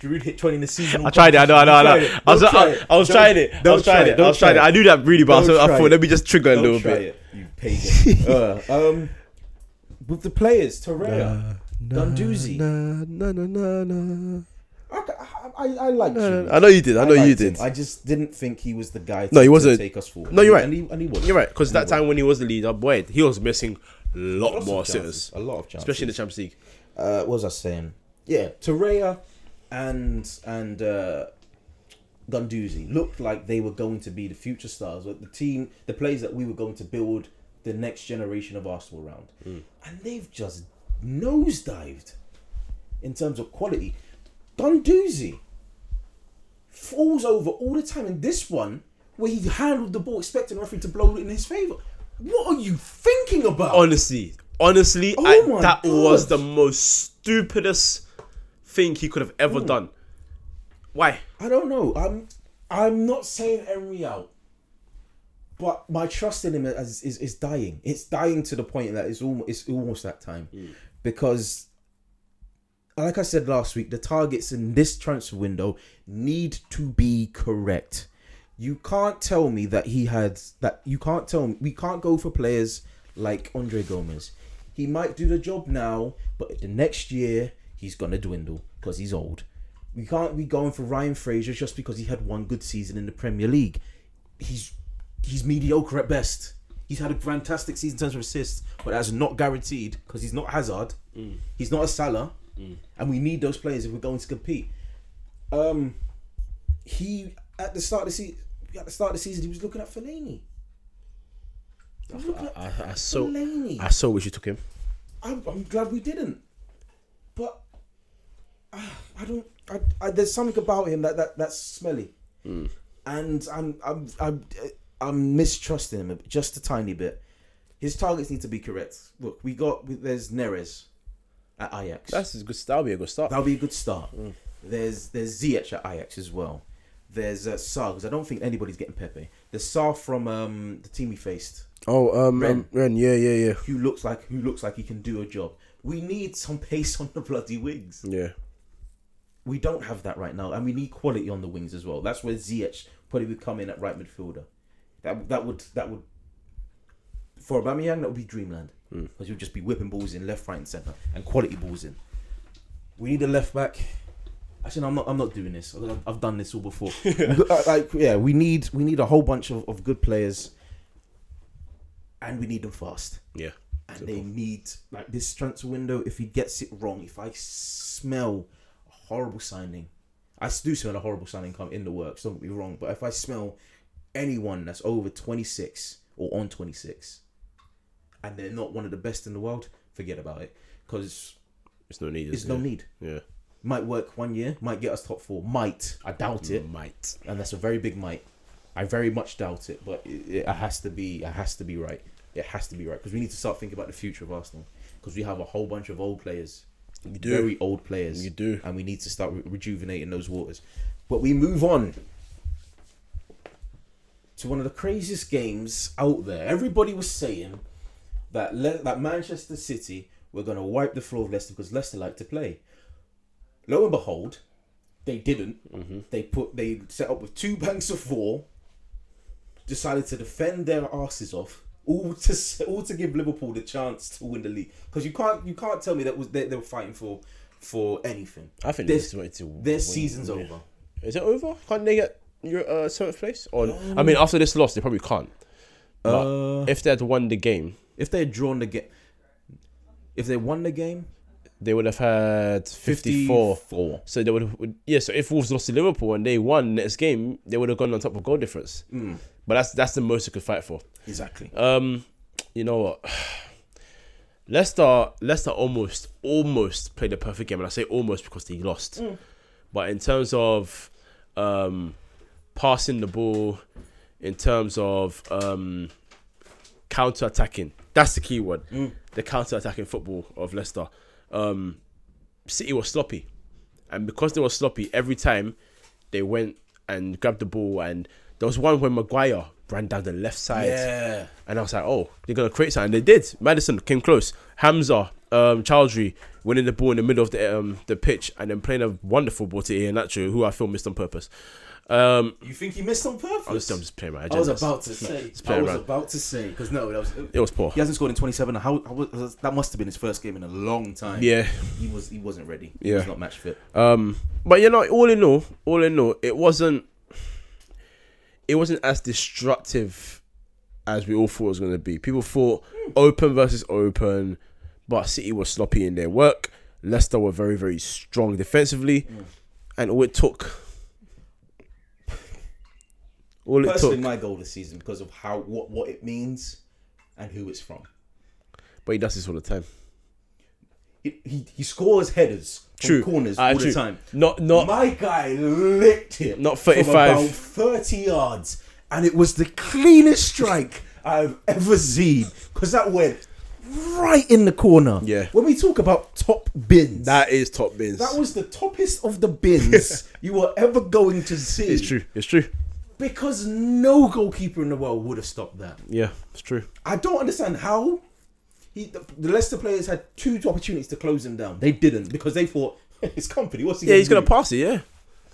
Giroud hit 20 in the season. I tried it. I know. I know. I know. Don't try it. I was, I. I was trying it. I was trying it. I was trying it. I knew that really, but so I thought let me just trigger a Don't little try bit. it, you pagan. uh, um, with the players, Torreira, Guendouzi. Nah, nah, nah, nah, nah. I, I, I, I like Nah, nah. I know you did. I know you did. him. I just didn't think he was the guy. To, No, he wasn't. take us forward. No, you're right. And he, and he was. You're right, because that time when he was the leader, boy, he was missing a lot of more chances, sitters, A lot of chances. especially in the Champions League. uh, what was I saying? Yeah, Torreira and and uh, Guendouzi looked like they were going to be the future stars, like the team, the players that we were going to build the next generation of Arsenal around, and they've just nosedived in terms of quality. Guendouzi falls over all the time, and this one where he handled the ball, expecting the referee to blow it in his favour. What are you thinking about? Honestly, honestly, Oh I, that God. was the most stupidest thing he could have ever done. Why? I don't know. I'm I'm not saying Emery out, but my trust in him is, is, is dying. It's dying to the point that it's almost it's almost that time hmm. because, like I said last week, the targets in this transfer window need to be correct. You can't tell me that he had that. You can't tell me we can't go for players like Andre Gomes. He might do the job now, but the next year he's gonna dwindle because he's old. We can't be going for Ryan Fraser just because he had one good season in the Premier League. He's he's mediocre at best. He's had a fantastic season in terms of assists, but that's not guaranteed because he's not Hazard. He's not a Salah, and we need those players if we're going to compete. Um, he at the start of the season, at the start of the season, he was looking at Fellaini. He was looking at I, I so Fellaini. I so wish you took him. I'm, I'm glad we didn't. But I don't. I, I, there's something about him that, that that's smelly, and I'm I'm I'm I'm mistrusting him just a tiny bit. His targets need to be correct. Look, we got there's Neres at Ajax. That's a good. That'll be a good start. That'll be a good start. There's there's Ziyech at Ajax as well. There's uh, Sarr because I don't think anybody's getting Pepe. There's Sarr from um, the team we faced Oh, um, Rennes. um, Rennes, yeah, yeah, yeah, who looks like who looks like he can do a job. We need some pace on the bloody wings. yeah. We don't have that right now, and we need quality on the wings as well. That's where Ziyech probably would come in at right midfielder. That that would that would for Aubameyang that would be dreamland because you'll just be whipping balls in left, right, and centre and quality balls in. We need a left back. Actually, no, I'm not. I'm not doing this. I've, done this all before. Uh, like, yeah, we need we need a whole bunch of, of good players, and we need them fast Yeah. and they need like this transfer window. If he gets it wrong, if I smell horrible signing, I do smell a horrible signing come in the works. Don't get me wrong, but if I smell anyone that's over twenty six or on twenty six, and they're not one of the best in the world, forget about it because it's no need. It's no need. Yeah. Might work one year, might get us top four, might. I doubt it, Might. and that's a very big might. I very much doubt it, but it, it has to be. It has to be right. It has to be right because we need to start thinking about the future of Arsenal because we have a whole bunch of old players, You do. very old players. You do. and we need to start re- rejuvenating those waters. But we move on to one of the craziest games out there. Everybody was saying that Le- that Manchester City were going to wipe the floor of Leicester because Leicester like to play. Lo and behold, they didn't. Mm-hmm. They put they set up with two banks of four. Decided to defend their asses off, all to all to give Liverpool the chance to win the league. Because you can't you can't tell me that was they, they were fighting for for anything. I think This- this, to Their win- season's win. over. Is it over? Can't they get your uh, seventh place? Or I mean, after this loss, they probably can't. Uh, if they had won the game, if they had drawn the game, if they won the game, they would have had fifty-four. 54. So they would have, yeah. So if Wolves lost to Liverpool and they won next game, they would have gone on top of goal difference. Mm, But that's that's the most you could fight for. exactly. Um, you know what? Leicester, Leicester almost, almost played a perfect game, and I say almost because they lost. But in terms of um, passing the ball, in terms of um, counter attacking. That's the key word. Mm. The counter attacking football of Leicester. Um, City was sloppy, and because they were sloppy, every time they went and grabbed the ball, and there was one when Maguire ran down the left side. Yeah. And I was like, oh, they're gonna create something. They did. Maddison came close. Hamza, um, Choudhury winning the ball in the middle of the um the pitch and then playing a wonderful ball to Iheanacho, who I feel missed on purpose. Um, You think he missed on purpose? I was, I'm just playing my I was about to say. I was around. about to say because no, was. It was poor. He hasn't scored in 27. How, how was, that must have been his first game in a long time. Yeah. he was. He wasn't ready. He Yeah. was not match fit. Um, but you know, all in all, all in all, it wasn't. It wasn't as destructive as we all thought it was going to be. People thought open versus open, but City was sloppy in their work. Leicester were very, very strong defensively, mm. and all it took. All it Personally, took, my goal this season because of how what what it means and who it's from. but he does this all the time. It, he he scores headers True. corners Ah, all true. the time. Not, not. My guy licked it. Not from 35. about 30 yards. And it was the cleanest strike I've ever seen. Because that went right in the corner. Yeah. When we talk about top bins, that is top bins. that was the toppest of the bins you were ever going to see. It's true. It's true. Because no goalkeeper in the world would have stopped that. Yeah, it's true. I don't understand how he, the, the Leicester players had two opportunities to close him down. They didn't because they thought it's Kompany. What's he Yeah, he's gonna pass it. Yeah.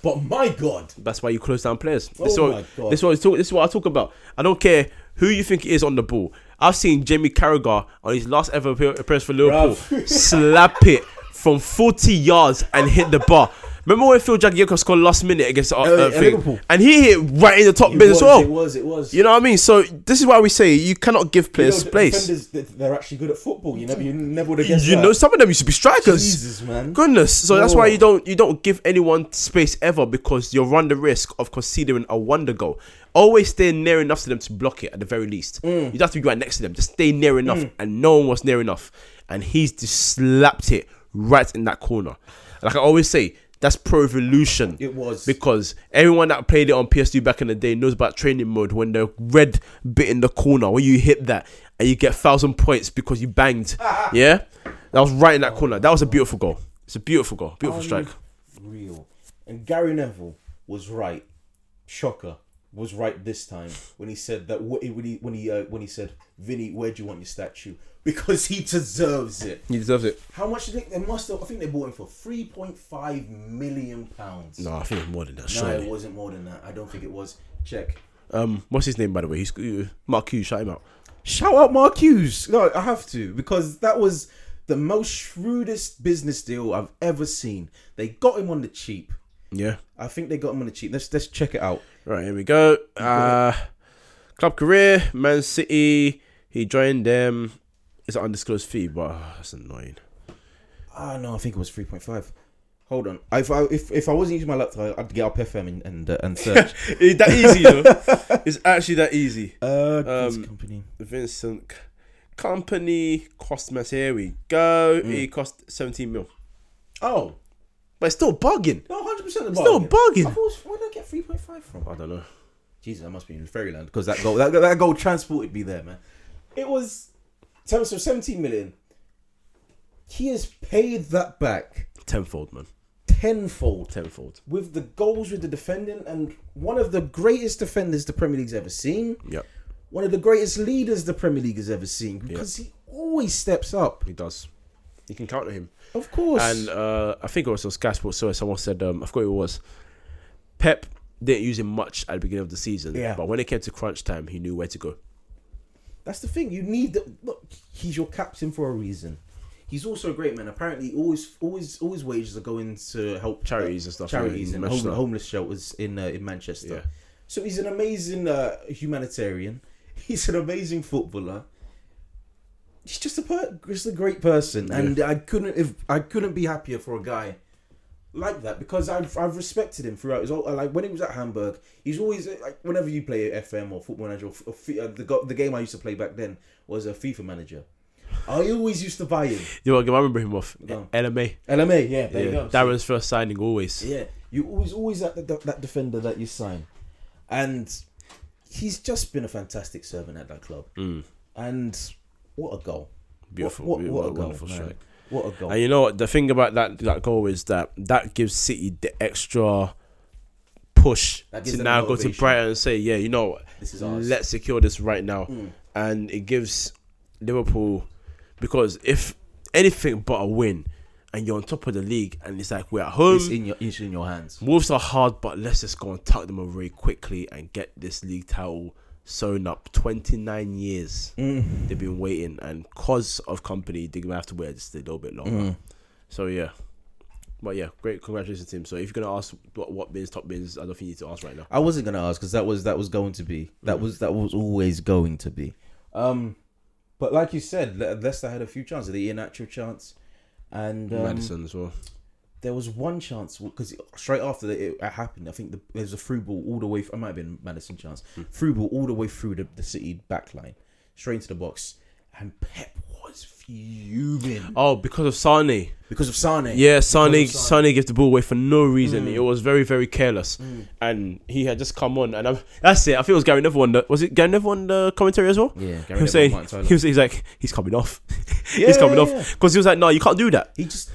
But my God, That's why you close down players. Oh This, is oh my what, God. this, is what I talk, this is what I talk about. I don't care who you think it is on the ball. I've seen Jamie Carragher on his last ever appearance for Liverpool slap it from 40 yards and hit the bar. Remember when Phil Jagielka scored last minute against uh, Uh. Liverpool. and he hit right in the top it bin was, as well. it was, it was. You know what I mean? So this is why we say you cannot give You players know, the space. they- they're actually good at football. You never, you never would have guessed You that. know, some of them used to be strikers. Jesus, man. Goodness. So that's why you don't you don't give anyone space ever because you run the risk of considering a wonder goal. Always stay near enough to them to block it at the very least. Mm. You don't have to be right next to them. Just stay near enough, and no one was near enough, and he's just slapped it right in that corner. Like I always say, that's pro evolution. It was. because everyone that played it on PS2 back in the day knows about training mode when the red bit in the corner when you hit that and you get thousand points because you banged. yeah, that was right in that corner. That was a beautiful goal. It's a beautiful goal, beautiful strike. Real. And Gary Neville was right. Shocker was right this time when he said that wh- when he when he uh, when he said, "Vinny, where do you want your statue?" Because he deserves it. He deserves it. How much do you think they must have? I think they bought him for three point five million pounds. No, I think it's more than that. No, Surely. it wasn't more than that. I don't think it was. Check. Um, what's his name by the way? He's uh, Mark Hughes. Shout him out. Shout out Mark Hughes. No, I have to because that was the most shrewdest business deal I've ever seen. They got him on the cheap. Yeah. I think they got him on the cheap. Let's let's check it out. Right here we go. Uh, club career, Man City. He joined them. It's an undisclosed fee, but uh, that's annoying. Ah no, I think it was three point five. Hold on. If I if, if I wasn't using my laptop, I'd get up FM and and, uh, and search. It's that easy, though. it's actually that easy. uh, Um, Kompany. Vincent Kompany cost us. Here we go. Mm. It cost 17 mil. Oh But it's still bargain. no, hundred percent. Still bargain. I thought, it was- where did I get three point five from? I don't know. Jesus, I must be in Fairyland because that goal that, that goal transported me there, man. It was so so seventeen million. He has paid that back Tenfold, man. tenfold Tenfold. with the goals with the defending and one of the greatest defenders the Premier League's ever seen. Yep, One of the greatest leaders the Premier League has ever seen because he always steps up. he does. You can count on him. Of course. And uh, I think it was on Sky Sports. So someone said, um, I forgot who it was. Pep didn't use him much at the beginning of the season. Yeah. But when it came to crunch time, he knew where to go. That's the thing. You need the look. He's your captain for a reason. He's also a great man. Apparently, always, always, always wages are going to help Charities and stuff, charities and home, homeless shelters in uh, in Manchester. Yeah. So he's an amazing uh, humanitarian. He's an amazing footballer. He's just a per- just a great person, and I couldn't if I couldn't be happier for a guy like that because I've I've respected him throughout his whole like when he was at Hamburg. He's always like whenever you play FM or Football Manager or, or Fi- uh, the the game I used to play back then was a FIFA Manager. I always used to buy him. You know I remember him off? On. LMA. LMA, yeah, there Yeah. you go. Darren's first signing always. Yeah, you always always that that, that defender that you sign, and he's just been a fantastic servant at that club. Mm. and what a goal! Beautiful, What, what, what a goal, wonderful man. strike. What a goal! And you know what? The thing about that that goal is that that gives City the extra push to now go to. Brighton and say, yeah, you know, what? This is ours. Mm. let's secure this right now, and it gives Liverpool because if anything but a win, and you're on top of the league, and it's like we're at home. it's in your it's in your hands. Wolves are hard, but let's just go and tuck them away quickly and get this league title sewn up. 29 years Mm. they've been waiting, and cause of Kompany, they're gonna have to wait just a little bit longer. Mm. So yeah, but yeah, great congratulations to him. So if you're gonna ask what what bins top bins, I don't think you need to ask right now. I wasn't gonna ask because that was that was going to be that was that was always going to be. Um, but like you said, Leicester had a few chances. The actual chance, and um, Maddison as well. There was one chance because straight after it happened, I think the, there was a through ball all the way. It might have been Maddison chance. Hmm. Through ball all the way through the, the City back line, straight into the box, and Pep fuming Oh, because of Sane. because of Sane. Yeah, Sane Sane. Gave the ball away for no reason. It was very very careless, and he had just come on, and I'm, that's it. I think it was Gary Neville on the was it Gary Neville on the commentary as well. yeah. he was saying he was he's like he's coming off, he's coming off because he was like no you can't do that. He just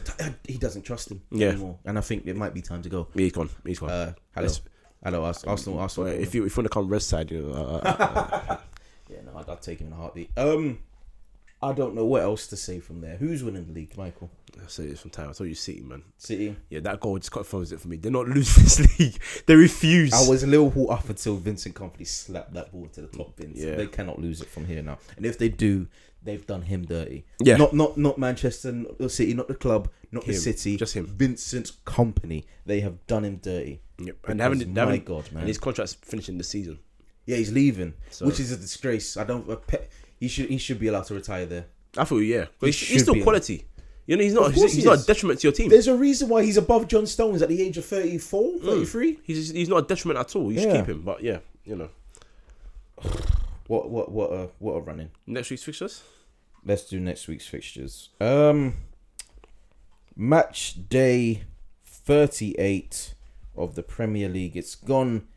he doesn't trust him Yeah. anymore, and I think it might be time to go. Yeah, he's gone. He's gone. Uh, hello, Let's- hello, Ars- Arsenal, Arsenal. If you if you want to come red side, you know, uh, uh, yeah, no, I'd, I'd take him in a heartbeat. Um, I don't know what else to say from there. Who's winning the league, Michael? I say this from time. I told you, City, man. City. Yeah, that goal just confirms it for me. They're not losing this league. They refuse. I was a Liverpool up until Vincent Kompany slapped that ball to the top bins. Yeah. They cannot lose it from here now. And if they do, they've done him dirty. Yeah. Not not not Manchester, not the City, not the club, not the City. Just him. Vincent Kompany. They have done him dirty. Yep. And haven't, my haven't- God, man. And his contract's finishing the season. Yeah, he's leaving, So- which is a disgrace. I don't. Pe- he should he should be allowed to retire there. I feel yeah. But he's, he's still quality. You know, he's not. He's, he's he not a detriment to your team. There's a reason why he's above John Stones at the age of 34, 33. He's he's not a detriment at all. You should Yeah. keep him. But yeah, you know, What what what a what a running. next week's fixtures. Let's do next week's fixtures. Um, match day 38 of the Premier League. It's gone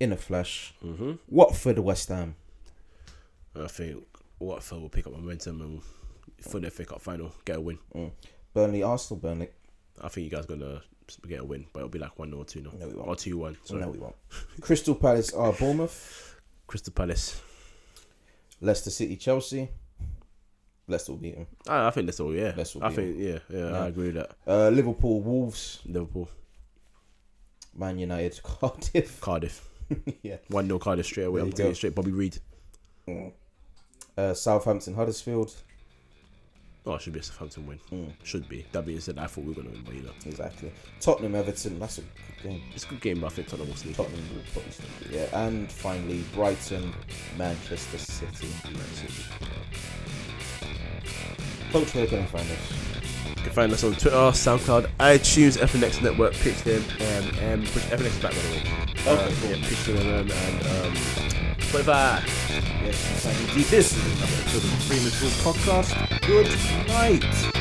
in a flash. Mm-hmm. Watford, West Ham. I think Watford will pick up momentum and for the FA Cup final get a win. Mm. Burnley, Arsenal, Burnley. I think you guys gonna get a win, but it'll be like one 0 two 0 No, we won't. or two one. No, we won't. Crystal Palace are Bournemouth. Crystal Palace. Leicester City, Chelsea. Leicester will beat them. I, ah, I think that's all. Yeah, Leicester will I think yeah, yeah, Yeah. I agree with that. Uh, Liverpool, Wolves. Liverpool, Man United, Cardiff. Cardiff, yeah. one 0 Cardiff straight away. I'm taking straight. Bobby Reid. Mm. Uh, Southampton, Huddersfield. Oh, it should be a Southampton win. Mm. Should be. That being said, I thought we were gonna win, but you know, Exactly. Tottenham, Everton. That's a good game. it's a good game. But I think Tottenham will sneak. Tottenham will probably sneak Yeah, and finally Brighton, Manchester City. Coach, where can I find us? You can find us on Twitter, SoundCloud, iTunes, FNX Network, Pitch.fm, um, um, Pitch- FNX back by the way. Okay, Um, cool. Yeah, Pitch.fm and um, Spotify. Yes, this is another episode of the Freeman's Rule podcast. Good night.